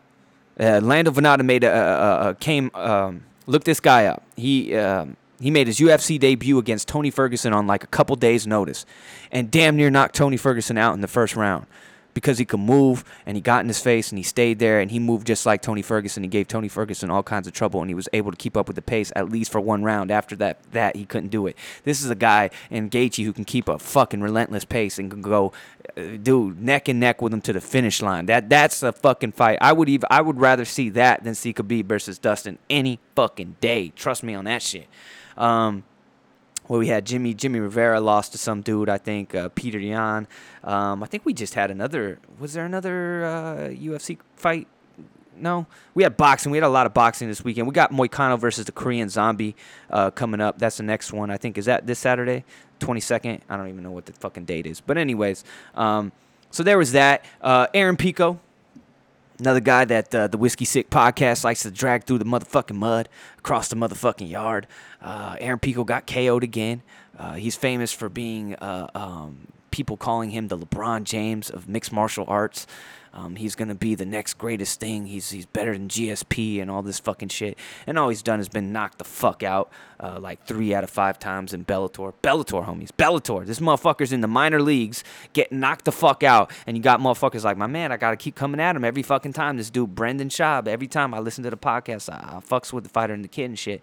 Uh, Lando Vannata made a, a, a came um, look this guy up. He um, he made his UFC debut against Tony Ferguson on like a couple days' notice, and damn near knocked Tony Ferguson out in the first round because he could move and he got in his face and he stayed there and he moved just like Tony Ferguson. He gave Tony Ferguson all kinds of trouble and he was able to keep up with the pace at least for one round. After that, that he couldn't do it. This is a guy in Gaethje who can keep a fucking relentless pace and can go, dude, neck and neck with him to the finish line. That that's a fucking fight. I would even I would rather see that than see Khabib versus Dustin any fucking day. Trust me on that shit. Um, where we had Jimmy Jimmy Rivera lost to some dude. I think uh, Peter Yan. Um, I think we just had another. Was there another uh, UFC fight? No, we had boxing. We had a lot of boxing this weekend. We got Moicano versus the Korean Zombie uh, coming up. That's the next one. I think is that this Saturday, twenty second. I don't even know what the fucking date is. But anyways, um, so there was that. Uh, Aaron Pico Another guy that uh, the Whiskey Sick podcast likes to drag through the motherfucking mud across the motherfucking yard. Uh, Aaron Pico got KO'd again. Uh, he's famous for being uh, um, people calling him the LeBron James of mixed martial arts. Um, he's gonna be the next greatest thing. He's he's better than GSP and all this fucking shit. And all he's done has been knocked the fuck out, uh, like three out of five times in Bellator. Bellator, homies, Bellator. This motherfucker's in the minor leagues, getting knocked the fuck out, and you got motherfuckers like my man. I gotta keep coming at him every fucking time. This dude Brendan Schaub. Every time I listen to the podcast, I, I fucks with the fighter and the kid and shit.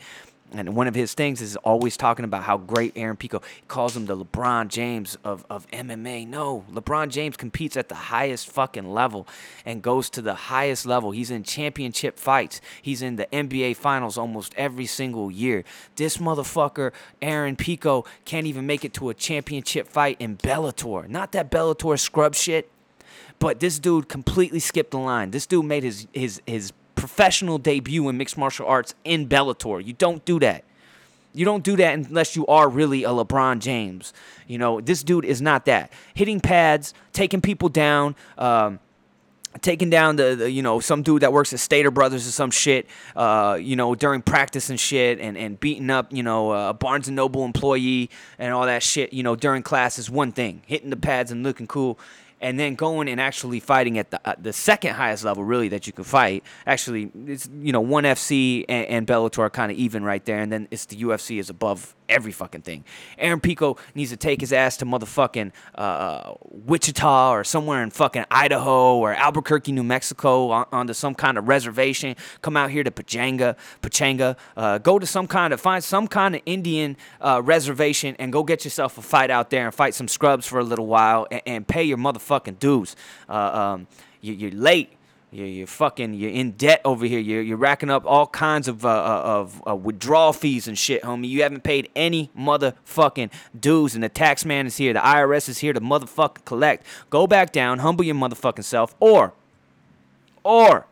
And one of his things is always talking about how great Aaron Pico he calls him the LeBron James of, of MMA. No, LeBron James competes at the highest fucking level and goes to the highest level. He's in championship fights. He's in the NBA finals almost every single year. This motherfucker, Aaron Pico, can't even make it to a championship fight in Bellator. Not that Bellator scrub shit. But this dude completely skipped the line. This dude made his his his professional debut in mixed martial arts in Bellator. You don't do that. You don't do that unless you are really a LeBron James. You know, this dude is not that. Hitting pads, taking people down, um, taking down the, the, you know some dude that works at Stater Brothers or some shit, uh, you know during practice and shit, and and beating up you know a Barnes and Noble employee and all that shit. You know during class is one thing. Hitting the pads and looking cool and then going and actually fighting at the uh, the second highest level really that you can fight. Actually, it's you know one FC and, and Bellator are kind of even right there, and then it's the UFC is above every fucking thing. Aaron Pico needs to take his ass to motherfucking uh, Wichita or somewhere in fucking Idaho or Albuquerque, New Mexico, on, onto some kind of reservation. Come out here to Pechanga, Pechanga. Uh, go to some kind of find some kind of Indian uh, reservation and go get yourself a fight out there and fight some scrubs for a little while and, and pay your motherfucking dues. Uh, um, you, you're late you're, you're fucking you're in debt over here. You're, you're racking up all kinds of uh, uh, of uh, withdrawal fees and shit, homie. You haven't paid any motherfucking dues, and the tax man is here. The IRS is here to motherfucking collect. Go back down, humble your motherfucking self, or or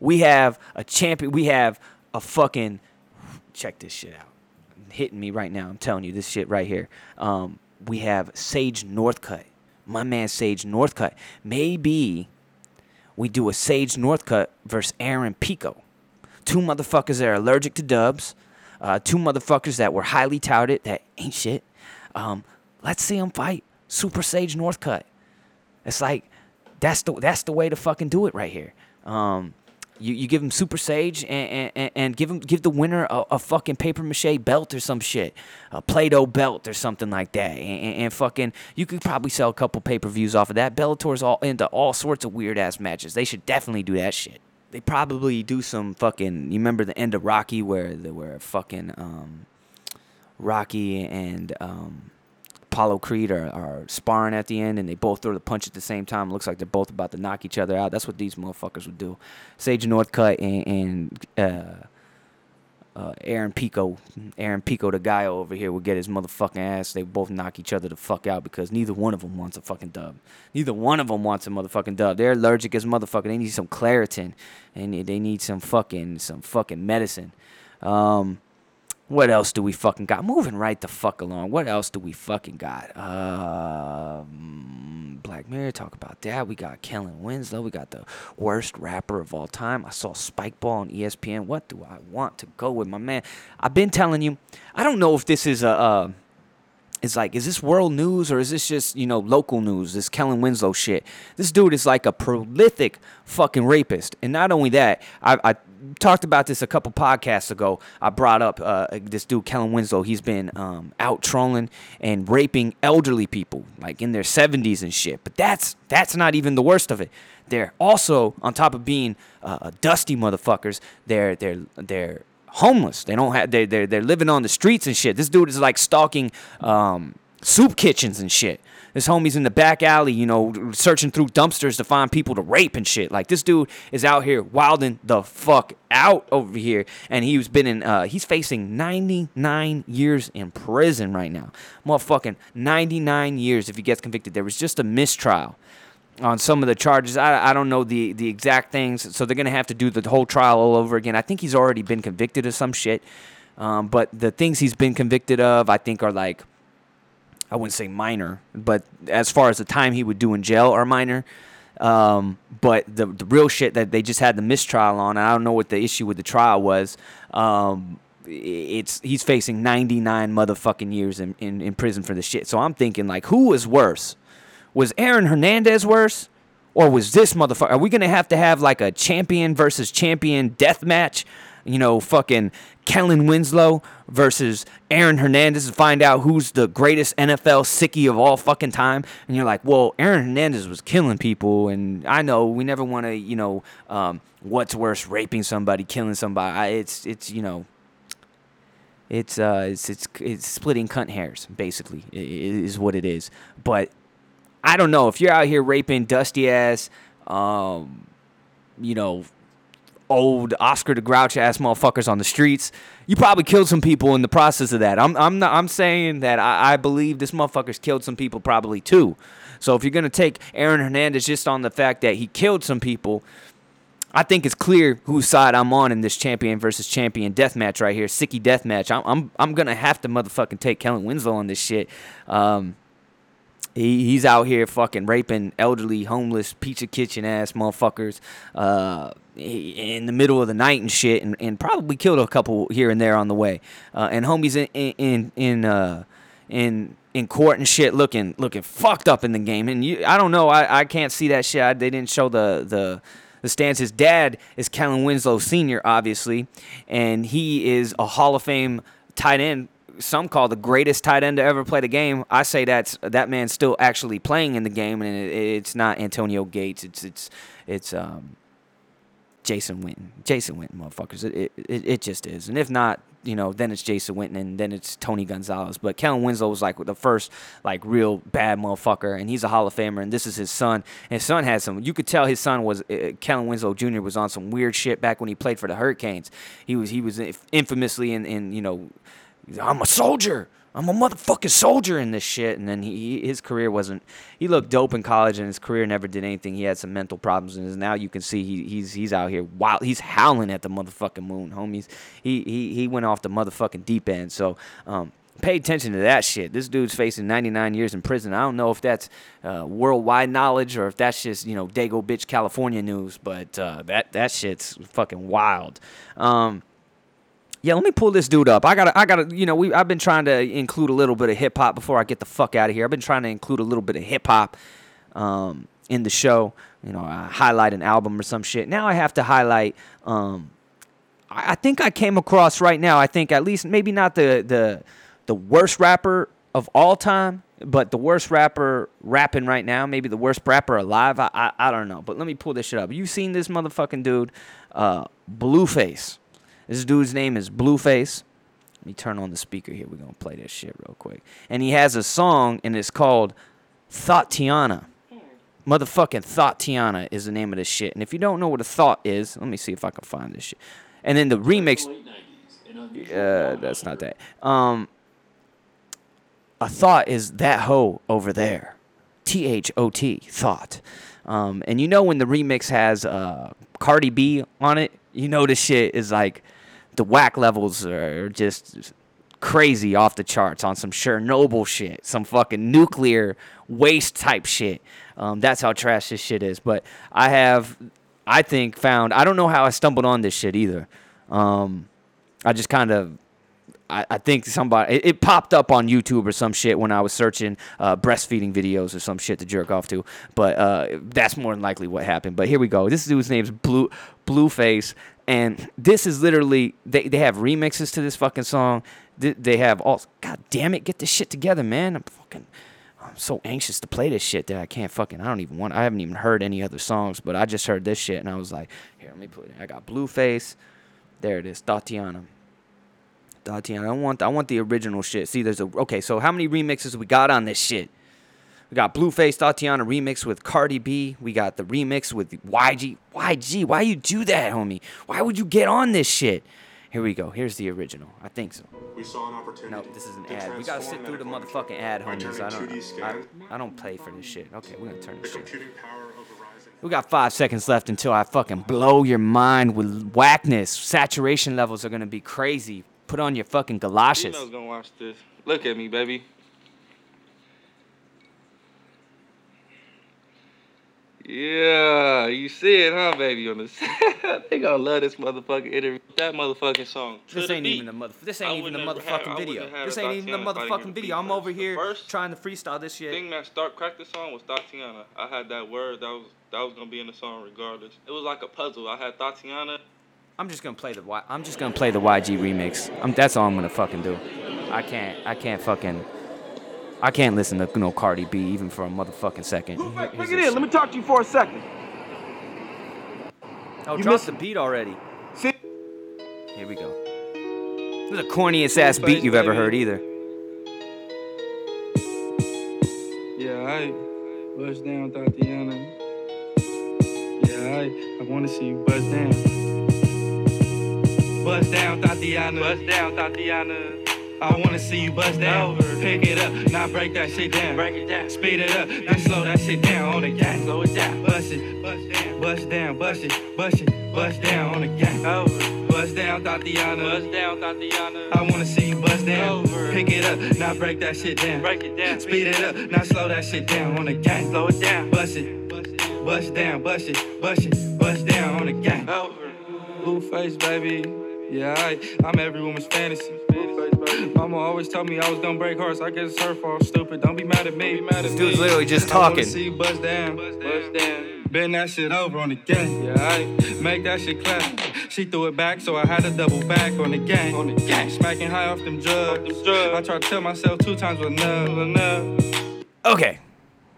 we have a champion. We have a fucking check this shit out. Hitting me right now. I'm telling you this shit right here. Um, we have Sage Northcutt. My man Sage Northcutt. Maybe we do a Sage Northcutt versus Aaron Pico. two motherfuckers that are allergic to dubs, uh, two motherfuckers that were highly touted that ain't shit. Um, let's see them fight Super Sage Northcutt. It's like that's the that's the way to fucking do it right here. Um, you, you give him Super Sage and, and, and give him give the winner a, a fucking paper mache belt or some shit, a Play-Doh belt or something like that, and, and fucking you could probably sell a couple pay per views off of that. Bellator's all into all sorts of weird ass matches. They should definitely do that shit. They probably do some fucking. You remember the end of Rocky where they were fucking um, Rocky and um, Apollo Creed are, are sparring at the end and they both throw the punch at the same time. looks like they're both about to knock each other out. That's what these motherfuckers would do. Sage Northcutt and, and uh, uh, Aaron Pico, Aaron Pico, the guy over here, would get his motherfucking ass. They both knock each other the fuck out because neither one of them wants a fucking dub. Neither one of them wants a motherfucking dub. They're allergic as motherfucker. They need some Claritin, and they need some fucking some fucking medicine. Um, what else do we fucking got? Moving right the fuck along. What else do we fucking got? Um, Black Mirror, talk about that. We got Kellen Winslow. We got the worst rapper of all time. I saw Spikeball on ESPN. What do I want to go with, my man? I've been telling you. I don't know if this is a. It's like, is this world news or is this just, you know, local news? This Kellen Winslow shit. This dude is like a prolific fucking rapist. And not only that, I, I talked about this a couple podcasts ago. I brought up uh, this dude Kellen Winslow. He's been um, out trolling and raping elderly people, like in their 70s and shit. But that's that's not even the worst of it. They're also on top of being uh, dusty motherfuckers. They're they're they're homeless. They don't have they they're, they're living on the streets and shit. This dude is like stalking um, soup kitchens and shit. This homie's in the back alley, you know, searching through dumpsters to find people to rape and shit. Like this dude is out here wilding the fuck out over here, and he's been in. Uh, he's facing 99 years in prison right now. Motherfucking 99 years if he gets convicted. There was just a mistrial on some of the charges. I, I don't know the, the exact things, so they're gonna have to do the whole trial all over again. I think he's already been convicted of some shit, um, but the things he's been convicted of, I think, are like I wouldn't say minor, but as far as the time he would do in jail are minor. Um, but the the real shit that they just had the mistrial on, I don't know what the issue with the trial was. Um, it's he's facing 99 motherfucking years in, in, in prison for this shit. So I'm thinking like, who was worse? Was Aaron Hernandez worse? Or was this motherfucker? Are we gonna have to have like a champion versus champion death match? You know, fucking Kellen Winslow versus Aaron Hernandez to find out who's the greatest NFL sickie of all fucking time. And you're like, well, Aaron Hernandez was killing people, and I know we never want to, you know, um, what's worse, raping somebody, killing somebody. I, it's it's you know. It's uh, it's it's it's splitting cunt hairs, basically, is what it is. But I don't know if you're out here raping dusty ass, um, you know, old Oscar the Grouch ass motherfuckers on the streets. You probably killed some people in the process of that. I'm I'm not, I'm saying that I, I believe this motherfucker's killed some people probably too. So if you're gonna take Aaron Hernandez just on the fact that he killed some people, I think it's clear whose side I'm on in this champion versus champion death match right here, sicky death match. I'm I'm I'm gonna have to motherfucking take Kellen Winslow on this shit. Um, he, he's out here fucking raping elderly, homeless, pizza kitchen ass motherfuckers uh, in the middle of the night and shit, and, and probably killed a couple here and there on the way. Uh, and homies in in in uh, in in court and shit, looking looking fucked up in the game. And you, I don't know, I, I can't see that shit. I, they didn't show the the the stance. His dad is Kellen Winslow Sr., obviously, and he is a Hall of Fame tight end some call the greatest tight end to ever play the game. I say that's that man's still actually playing in the game, and it, it's not Antonio Gates. It's it's it's um, Jason Witten. Jason Witten, motherfuckers. It, it it just is. And if not, you know, then it's Jason Witten, and then it's Tony Gonzalez. But Kellen Winslow was like the first like real bad motherfucker, and he's a Hall of Famer. And this is his son. And his son had some. You could tell his son was uh, Kellen Winslow Jr. was on some weird shit back when he played for the Hurricanes. He was he was infamously in in you know I'm a soldier. I'm a motherfucking soldier in this shit. And then he, his career wasn't. He looked dope in college, and his career never did anything. He had some mental problems, and now you can see he, he's he's out here wild. He's howling at the motherfucking moon, homies. He he he went off the motherfucking deep end. So um, Pay attention to that shit. This dude's facing 99 years in prison. I don't know if that's uh, worldwide knowledge or if that's just you know Dago bitch California news, but uh, that that shit's fucking wild. Um, yeah, let me pull this dude up. I gotta, I gotta, you know, we I've been trying to include a little bit of hip hop before I get the fuck out of here. I've been trying to include a little bit of hip hop um, in the show. You know, I highlight an album or some shit. Now I have to highlight. Um, I, I think I came across right now. I think at least maybe not the the the worst rapper of all time, but the worst rapper rapping right now, maybe the worst rapper alive. I, I, I don't know. But let me pull this shit up. You seen this motherfucking dude, uh, Blueface. This dude's name is Blueface. Let me turn on the speaker here. We're gonna play this shit real quick. And he has a song and it's called Thotiana. Motherfucking Thotiana is the name of this shit. And if you don't know what a thought is, let me see if I can find this shit. And then the remix uh, that's not that. Um, a thought is that hoe over there. T H O T, thought. Um, and you know when the remix has uh, Cardi B on it, you know the shit is like the whack levels are just crazy off the charts on some Chernobyl shit, some fucking nuclear waste type shit. Um, that's how trash this shit is. But I have, I think, found, I don't know how I stumbled on this shit either. Um, I just kind of I, I think somebody it, it, popped up on YouTube or some shit when I was searching uh, breastfeeding videos or some shit to jerk off to. But uh, that's more than likely what happened. But here we go. This dude's name's Blue Blueface, and this is literally they they have remixes to this fucking song. They, have all. God damn it, get this shit together, man. I'm fucking. I'm so anxious to play this shit that I can't fucking. I don't even want. I haven't even heard any other songs, but I just heard this shit and I was like, here, let me put it. I got Blueface. There it is, Tatiana. Tatiana, I want I want the original shit. See, there's a okay. So how many remixes we got on this shit? We got Blueface Thotiana remix with Cardi B. We got the remix with YG. YG, why you do that, homie? Why would you get on this shit? Here we go. Here's the original. I think so. We saw an opportunity. No, this is an ad. We gotta sit through the motherfucking ad, homies. I don't. I, I don't play for this shit. Okay, we're gonna turn this shit. We got five seconds left until I fucking blow your mind with whackness. Saturation levels are gonna be crazy. Put on your fucking galoshes. Gino's gonna watch this. Look at me, baby. Yeah, you see it, huh, baby? On this, they gonna love this motherfucking interview. That motherfucking song. This ain't even the mother. This ain't even the motherfucking video. This ain't even the motherfucking video. I'm over here trying to freestyle this shit. Thing that start cracked the song was Tatiana. I had that word that was that was gonna be in the song regardless. It was like a puzzle. I had Tatiana. I'm just gonna play the Y. I'm just gonna play the YG remix. I'm, that's all I'm gonna fucking do. I can't. I can't fucking. I can't listen to no Cardi B even for a motherfucking second. Look, back, bring it. Let me talk to you for a second. Oh, you drop the beat already. See? Here we go. This is the corniest ass beat you've ever heard either. Yeah, I bust down Thotiana. Yeah, I, I wanna see you bust down. Bust down Thotiana. Bust down Thotiana. I wanna see you bust down. Pick it up, now break that shit down. Break it down. Speed it up, then slow that shit down on the gang. Slow it down. Bust it, bust down, bust down, bust it, bust it, bust down on the gang. Over. Bust down, Thotiana. Bust down, Thotiana. I wanna see you bust down. Over. Pick it up, now break that shit down. Break it down. Speed it up, now slow that shit down on the gang. Slow it down. Bust it, bust down, bust it, bust it, bust down on the gang. Over. Blueface, baby. Yeah, I, I'm every woman's fantasy. Mama always told me I was gonna break hearts. I guess it's her fault. Stupid. Don't be mad at me. Be mad at this dude's literally just talking. See you bust down. Bust down. Bend that shit over on the gang. Yeah, I make that shit clap. She threw it back, so I had to double back on the gang. On the gang. Smacking high off them drugs. Off them drugs. I tried to tell myself two times was enough. enough. Okay.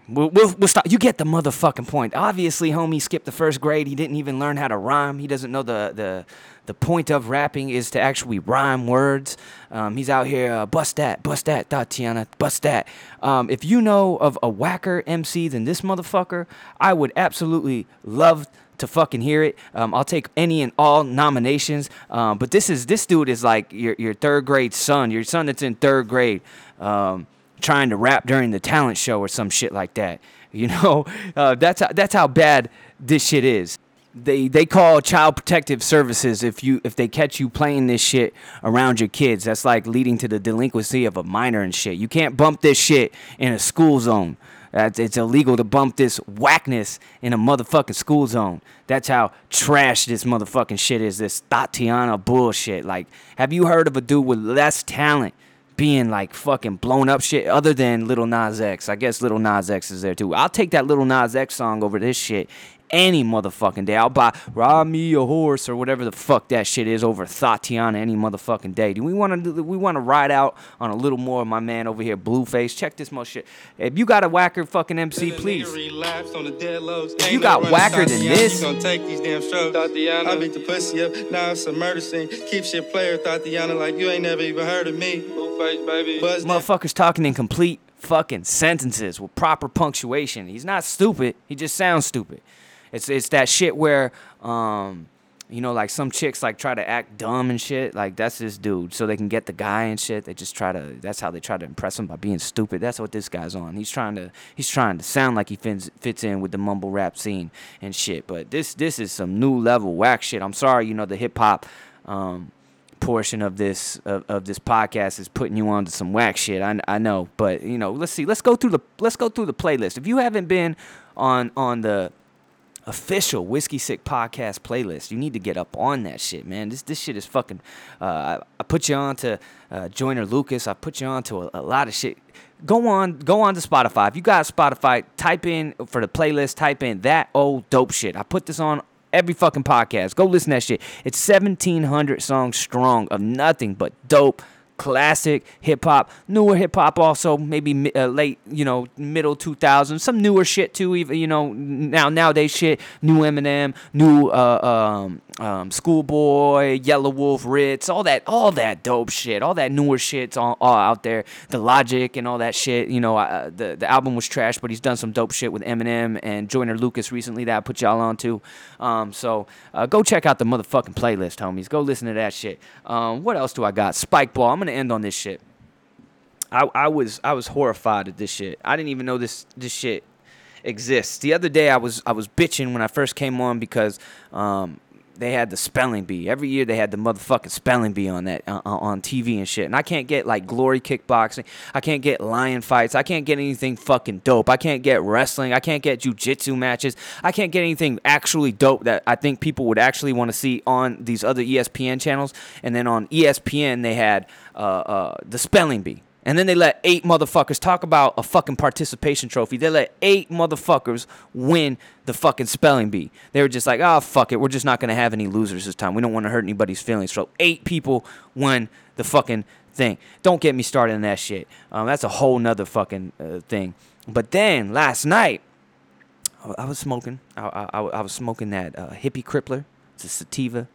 We'll, we'll, we'll, stop. You get the motherfucking point. Obviously, homie skipped the first grade. He didn't even learn how to rhyme. He doesn't know the the the point of rapping is to actually rhyme words. Um, he's out here, uh, bust that, bust that, Thotiana, bust that. Um, if you know of a whacker MC than this motherfucker, I would absolutely love to fucking hear it. Um, I'll take any and all nominations. Um, but this is this dude is like your your third grade son, your son that's in third grade, um, trying to rap during the talent show or some shit like that. You know, uh, that's how, that's how bad this shit is. they they call child protective services if you if they catch you playing this shit around your kids. That's like leading to the delinquency of a minor and shit. You can't bump this shit in a school zone. That's, it's illegal to bump this whackness in a motherfucking school zone. That's how trash this motherfucking shit is. This Tatiana bullshit. Like, have you heard of a dude with less talent being like fucking blown up shit other than Lil Nas X? I guess Lil Nas X is there too. I'll take that Lil Nas X song over this shit any motherfucking day. I'll buy Rob Me a Horse or whatever the fuck that shit is over Tatiana any motherfucking day. Do we want to we want to ride out on a little more of my man over here, Blueface? Check this most shit. If you got a whacker fucking MC, please. If you got whacker than this- you gonna take these damn strokes. Thotiana. I beat the pussy up, now it's a murder scene. Keep shit player, Thotiana, like you ain't never even heard of me. Blueface, baby. Buzz. Motherfuckers talking in complete fucking sentences with proper punctuation. He's not stupid. He just sounds stupid. It's it's that shit where um you know like some chicks like try to act dumb and shit. Like that's this dude so they can get the guy and shit. They just try to that's how they try to impress him by being stupid. That's what this guy's on. He's trying to he's trying to sound like he fits fits in with the mumble rap scene and shit. But this this is some new level whack shit. I'm sorry, you know the hip hop um portion of this of, of this podcast is putting you on to some whack shit. I, I know, but you know, let's see. Let's go through the let's go through the playlist. If you haven't been on on the official Whiskey Sick podcast playlist, you need to get up on that shit, man. This this shit is fucking. Uh, I, I put you on to uh, Joyner Lucas. I put you on to a, a lot of shit. Go on, go on to Spotify. If you got Spotify, type in for the playlist. Type in that old dope shit. I put this on every fucking podcast. Go listen to that shit. It's 1,700 songs strong of nothing but dope, classic hip hop, newer hip hop also, maybe uh, late, you know, middle 2000s, some newer shit too, even, you know, now nowadays shit, new Eminem, new uh, um, um, Schoolboy, Yellow Wolf, Rittz, all that, all that dope shit, all that newer shit's all, all out there. The Logic and all that shit, you know, uh, the the album was trash, but he's done some dope shit with Eminem and Joyner Lucas recently that I put y'all on to. Um, so uh, go check out the motherfucking playlist, homies. Go listen to that shit. Um, what else do I got? Spike Ball. I'm gonna end on this shit. I, I was I was horrified at this shit. I didn't even know this this shit exists. The other day I was I was bitching when I first came on because um, they had the spelling bee. Every year they had the motherfucking spelling bee on that uh, uh, on TV and shit. And I can't get like glory kickboxing. I can't get lion fights. I can't get anything fucking dope. I can't get wrestling. I can't get jujitsu matches. I can't get anything actually dope that I think people would actually want to see on these other ESPN channels. And then on ESPN they had uh, uh, the spelling bee. And then they let eight motherfuckers talk about a fucking participation trophy. They let eight motherfuckers win the fucking spelling bee. They were just like, oh, fuck it. We're just not going to have any losers this time. We don't want to hurt anybody's feelings. So eight people won the fucking thing. Don't get me started on that shit. Um, that's a whole nother fucking uh, thing. But then last night, I- I was smoking. I, I, I was smoking that uh, hippie crippler. It's a sativa,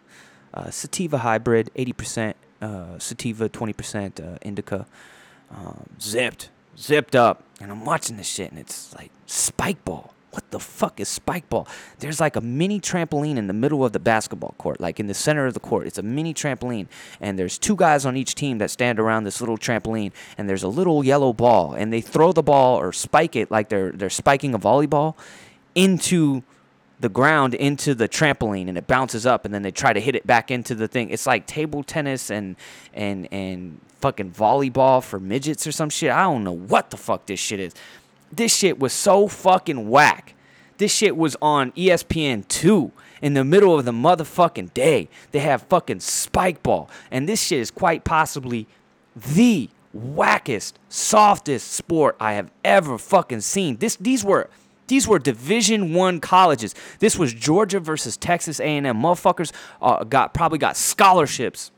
uh, sativa hybrid, 80% uh, sativa, 20% uh, indica, um, zipped, zipped up. And I'm watching this shit, and it's like spike ball. What the fuck is spike ball? There's like a mini trampoline in the middle of the basketball court, like in the center of the court. It's a mini trampoline, and there's two guys on each team that stand around this little trampoline, and there's a little yellow ball, and they throw the ball or spike it like they're they're spiking a volleyball into the ground into the trampoline and it bounces up and then they try to hit it back into the thing. It's like table tennis and and and fucking volleyball for midgets or some shit. I don't know what the fuck this shit is. This shit was so fucking whack. This shit was on ESPN 2 in the middle of the motherfucking day. They have fucking spike ball. And this shit is quite possibly the wackest, softest sport I have ever fucking seen. This these were these were Division One colleges. This was Georgia versus Texas A&M. Motherfuckers uh, got probably got scholarships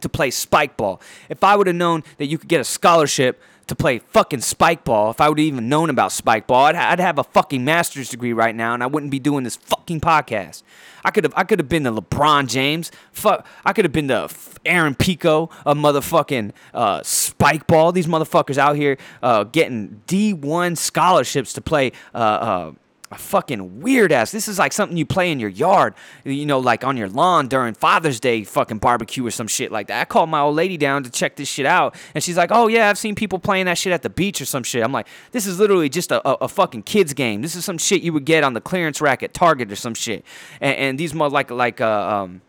to play spike ball. If I would have known that you could get a scholarship to play fucking spike ball, if I would have even known about spike ball, I'd, I'd have a fucking master's degree right now, and I wouldn't be doing this fucking podcast. I could have, I could have been the LeBron James. Fuck, I could have been the Aaron Pico of motherfucking uh, spike ball. These motherfuckers out here uh, getting D1 scholarships to play. Uh, a fucking weird ass. This is like something you play in your yard, you know, like on your lawn during Father's Day fucking barbecue or some shit like that. I called my old lady down to check this shit out, and she's like, "Oh yeah, I've seen people playing that shit at the beach or some shit." I'm like, "This is literally just a, a, a fucking kids game. This is some shit you would get on the clearance rack at Target or some shit." And, and these more like like uh, um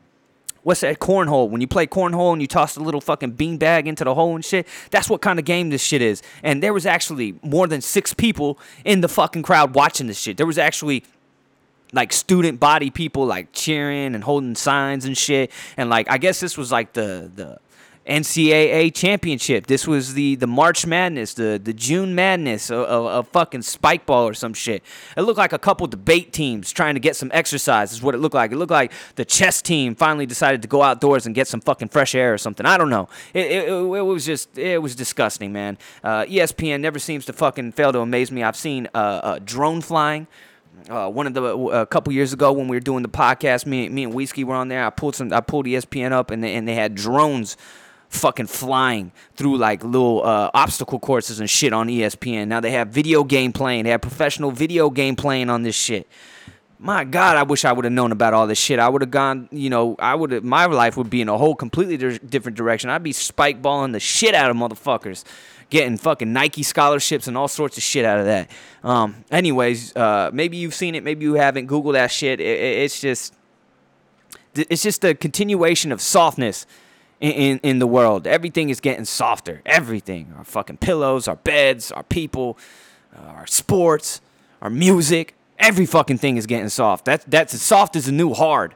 what's that cornhole? When you play cornhole and you toss the little fucking beanbag into the hole and shit that's what kind of game this shit is. And there was actually more than six people in the fucking crowd watching this shit. There was actually like student body people like cheering and holding signs and shit. And like i guess this was like the the NCAA championship. This was the the March Madness, the the June Madness of, of, fucking spike ball or some shit. It looked like a couple debate teams trying to get some exercise. Is what it looked like. It looked like the chess team finally decided to go outdoors and get some fucking fresh air or something. I don't know. It it, it, was just it was disgusting, man. Uh, ESPN never seems to fucking fail to amaze me. I've seen uh, uh, drone flying. Uh, one of the a couple years ago when we were doing the podcast, me me and Whiskey were on there. I pulled some, I pulled ESPN up, and they, and they had drones fucking flying through like little uh, obstacle courses and shit on ESPN. Now they have video game playing. They have professional video game playing on this shit. My God, I wish I would have known about all this shit. I would have gone, you know, I would have, my life would be in a whole completely di- different direction. I'd be spike balling the shit out of motherfuckers, getting fucking Nike scholarships and all sorts of shit out of that. Um, anyways, uh, maybe you've seen it, maybe you haven't. Google that shit. It, it, it's just, it's just a continuation of softness in, in, in the world. Everything is getting softer. Everything. Our fucking pillows, our beds, our people, uh, our sports, our music. Every fucking thing is getting soft. That's that's as soft as a new hard.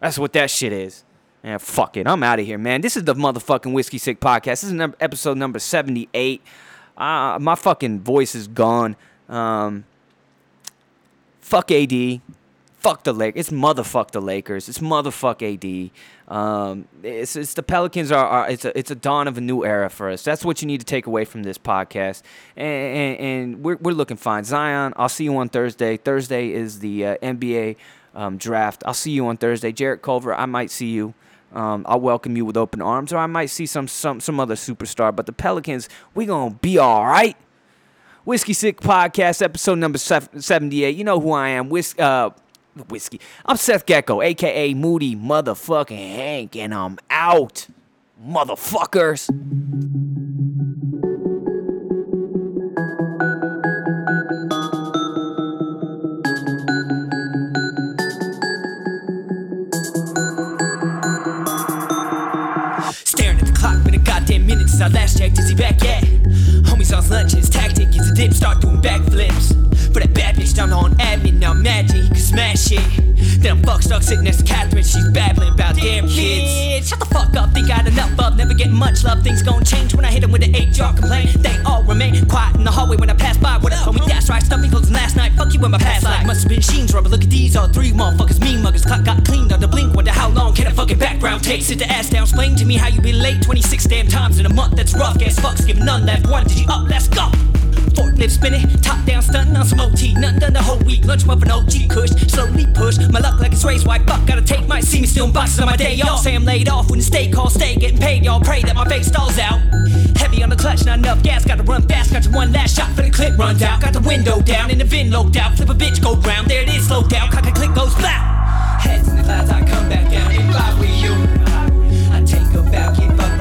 That's what that shit is. Yeah, fuck it. I'm out of here, man. This is the motherfucking Whiskey Sick podcast. This is number, episode number 78. Uh, my fucking voice is gone. Um, fuck AD fuck the Lakers. It's motherfuck the Lakers. It's motherfuck AD. Um, it's, it's the Pelicans are, are, it's a it's a dawn of a new era for us. That's what you need to take away from this podcast. And, and, and we're we're looking fine. Zion, I'll see you on Thursday. Thursday is the uh, NBA um, draft. I'll see you on Thursday. Jarrett Culver, I might see you. Um, I'll welcome you with open arms, or I might see some some some other superstar. But the Pelicans, we gonna be all right. Whiskey Sick Podcast, episode number 78. You know who I am. Whis- uh, whiskey. I'm Seth Gecko, aka Moody Motherfucking Hank, and I'm out, motherfuckers. Staring at the clock, been a goddamn minute since I last checked. Is he back yet? Homies on lunch, his tactic is a dip, start doing backflips. For that bad bitch down on admin, now imagine he could smash it. Then I'm fuck stuck sitting next to Catherine, she's babbling about damn kids. Shut the fuck up, think I had enough of, never getting much love. Things gon' change when I hit him with an HR complaint. They all remain quiet in the hallway when I pass by. What up, homie? That's right, me closing last night. Fuck you in my past life. Must have been Sheen's rubber. Look at these all three motherfuckers, mean muggers. Clock got cleaned on the blink. Wonder how long can a fucking background take? Sit the ass down, explain to me how you been late 26 damn times in a month. That's rough. Guess fucks, give none left. One, did you up? Let's go. Forklift spinning, top down stunting on some OT. Nothing done the whole week. Lunch muffin OG kush, slowly push. My luck like it's race white. Fuck, gotta take my see me still in boxes on my day off. Say I'm laid off when the stay call, stay getting paid. Y'all pray that my face stalls out. Heavy on the clutch, not enough gas. Gotta run fast. Got your one last shot for the clip runs out. Got the window down and the VIN locked out. Flip a bitch, go round. There it is, slow down. Cock a click goes flat. Heads in the clouds, I come back down. If I were you, I take a bow, give up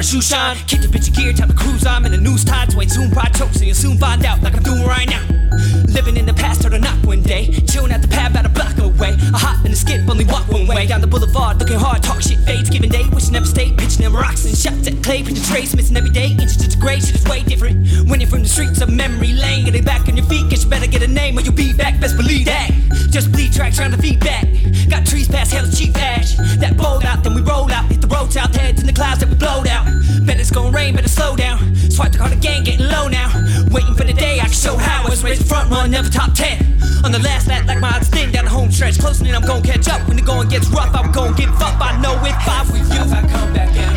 my shoe shine. Kick the bitch a gear, time to cruise. I'm in the news tides. Wait, soon pride chokes, and you'll soon find out like I'm doing right now. Living in the past, heard a knock one day. Chilling at the pad, about a block away. I hop in the skip, only walk one way. Down the boulevard, looking hard, talk shit, fades, giving day. Wish never stayed, pitching them rocks and shots at clay. Pitching trace, missing every day. Inches to grave, shit is way different. Winning from the streets of memory lane. Getting back on your feet, guess you better get a name or you'll be back. Best believe that. Just bleed tracks trying to feedback. Got trees past hell's Swipe the card again, getting low now. Waiting for the day I can show how I was raised front run, never top 10. On the last lap, like my odds thin down the home stretch. Closing in, I'm gonna catch up. When the going gets rough, I'm gonna give up. I know if I were you,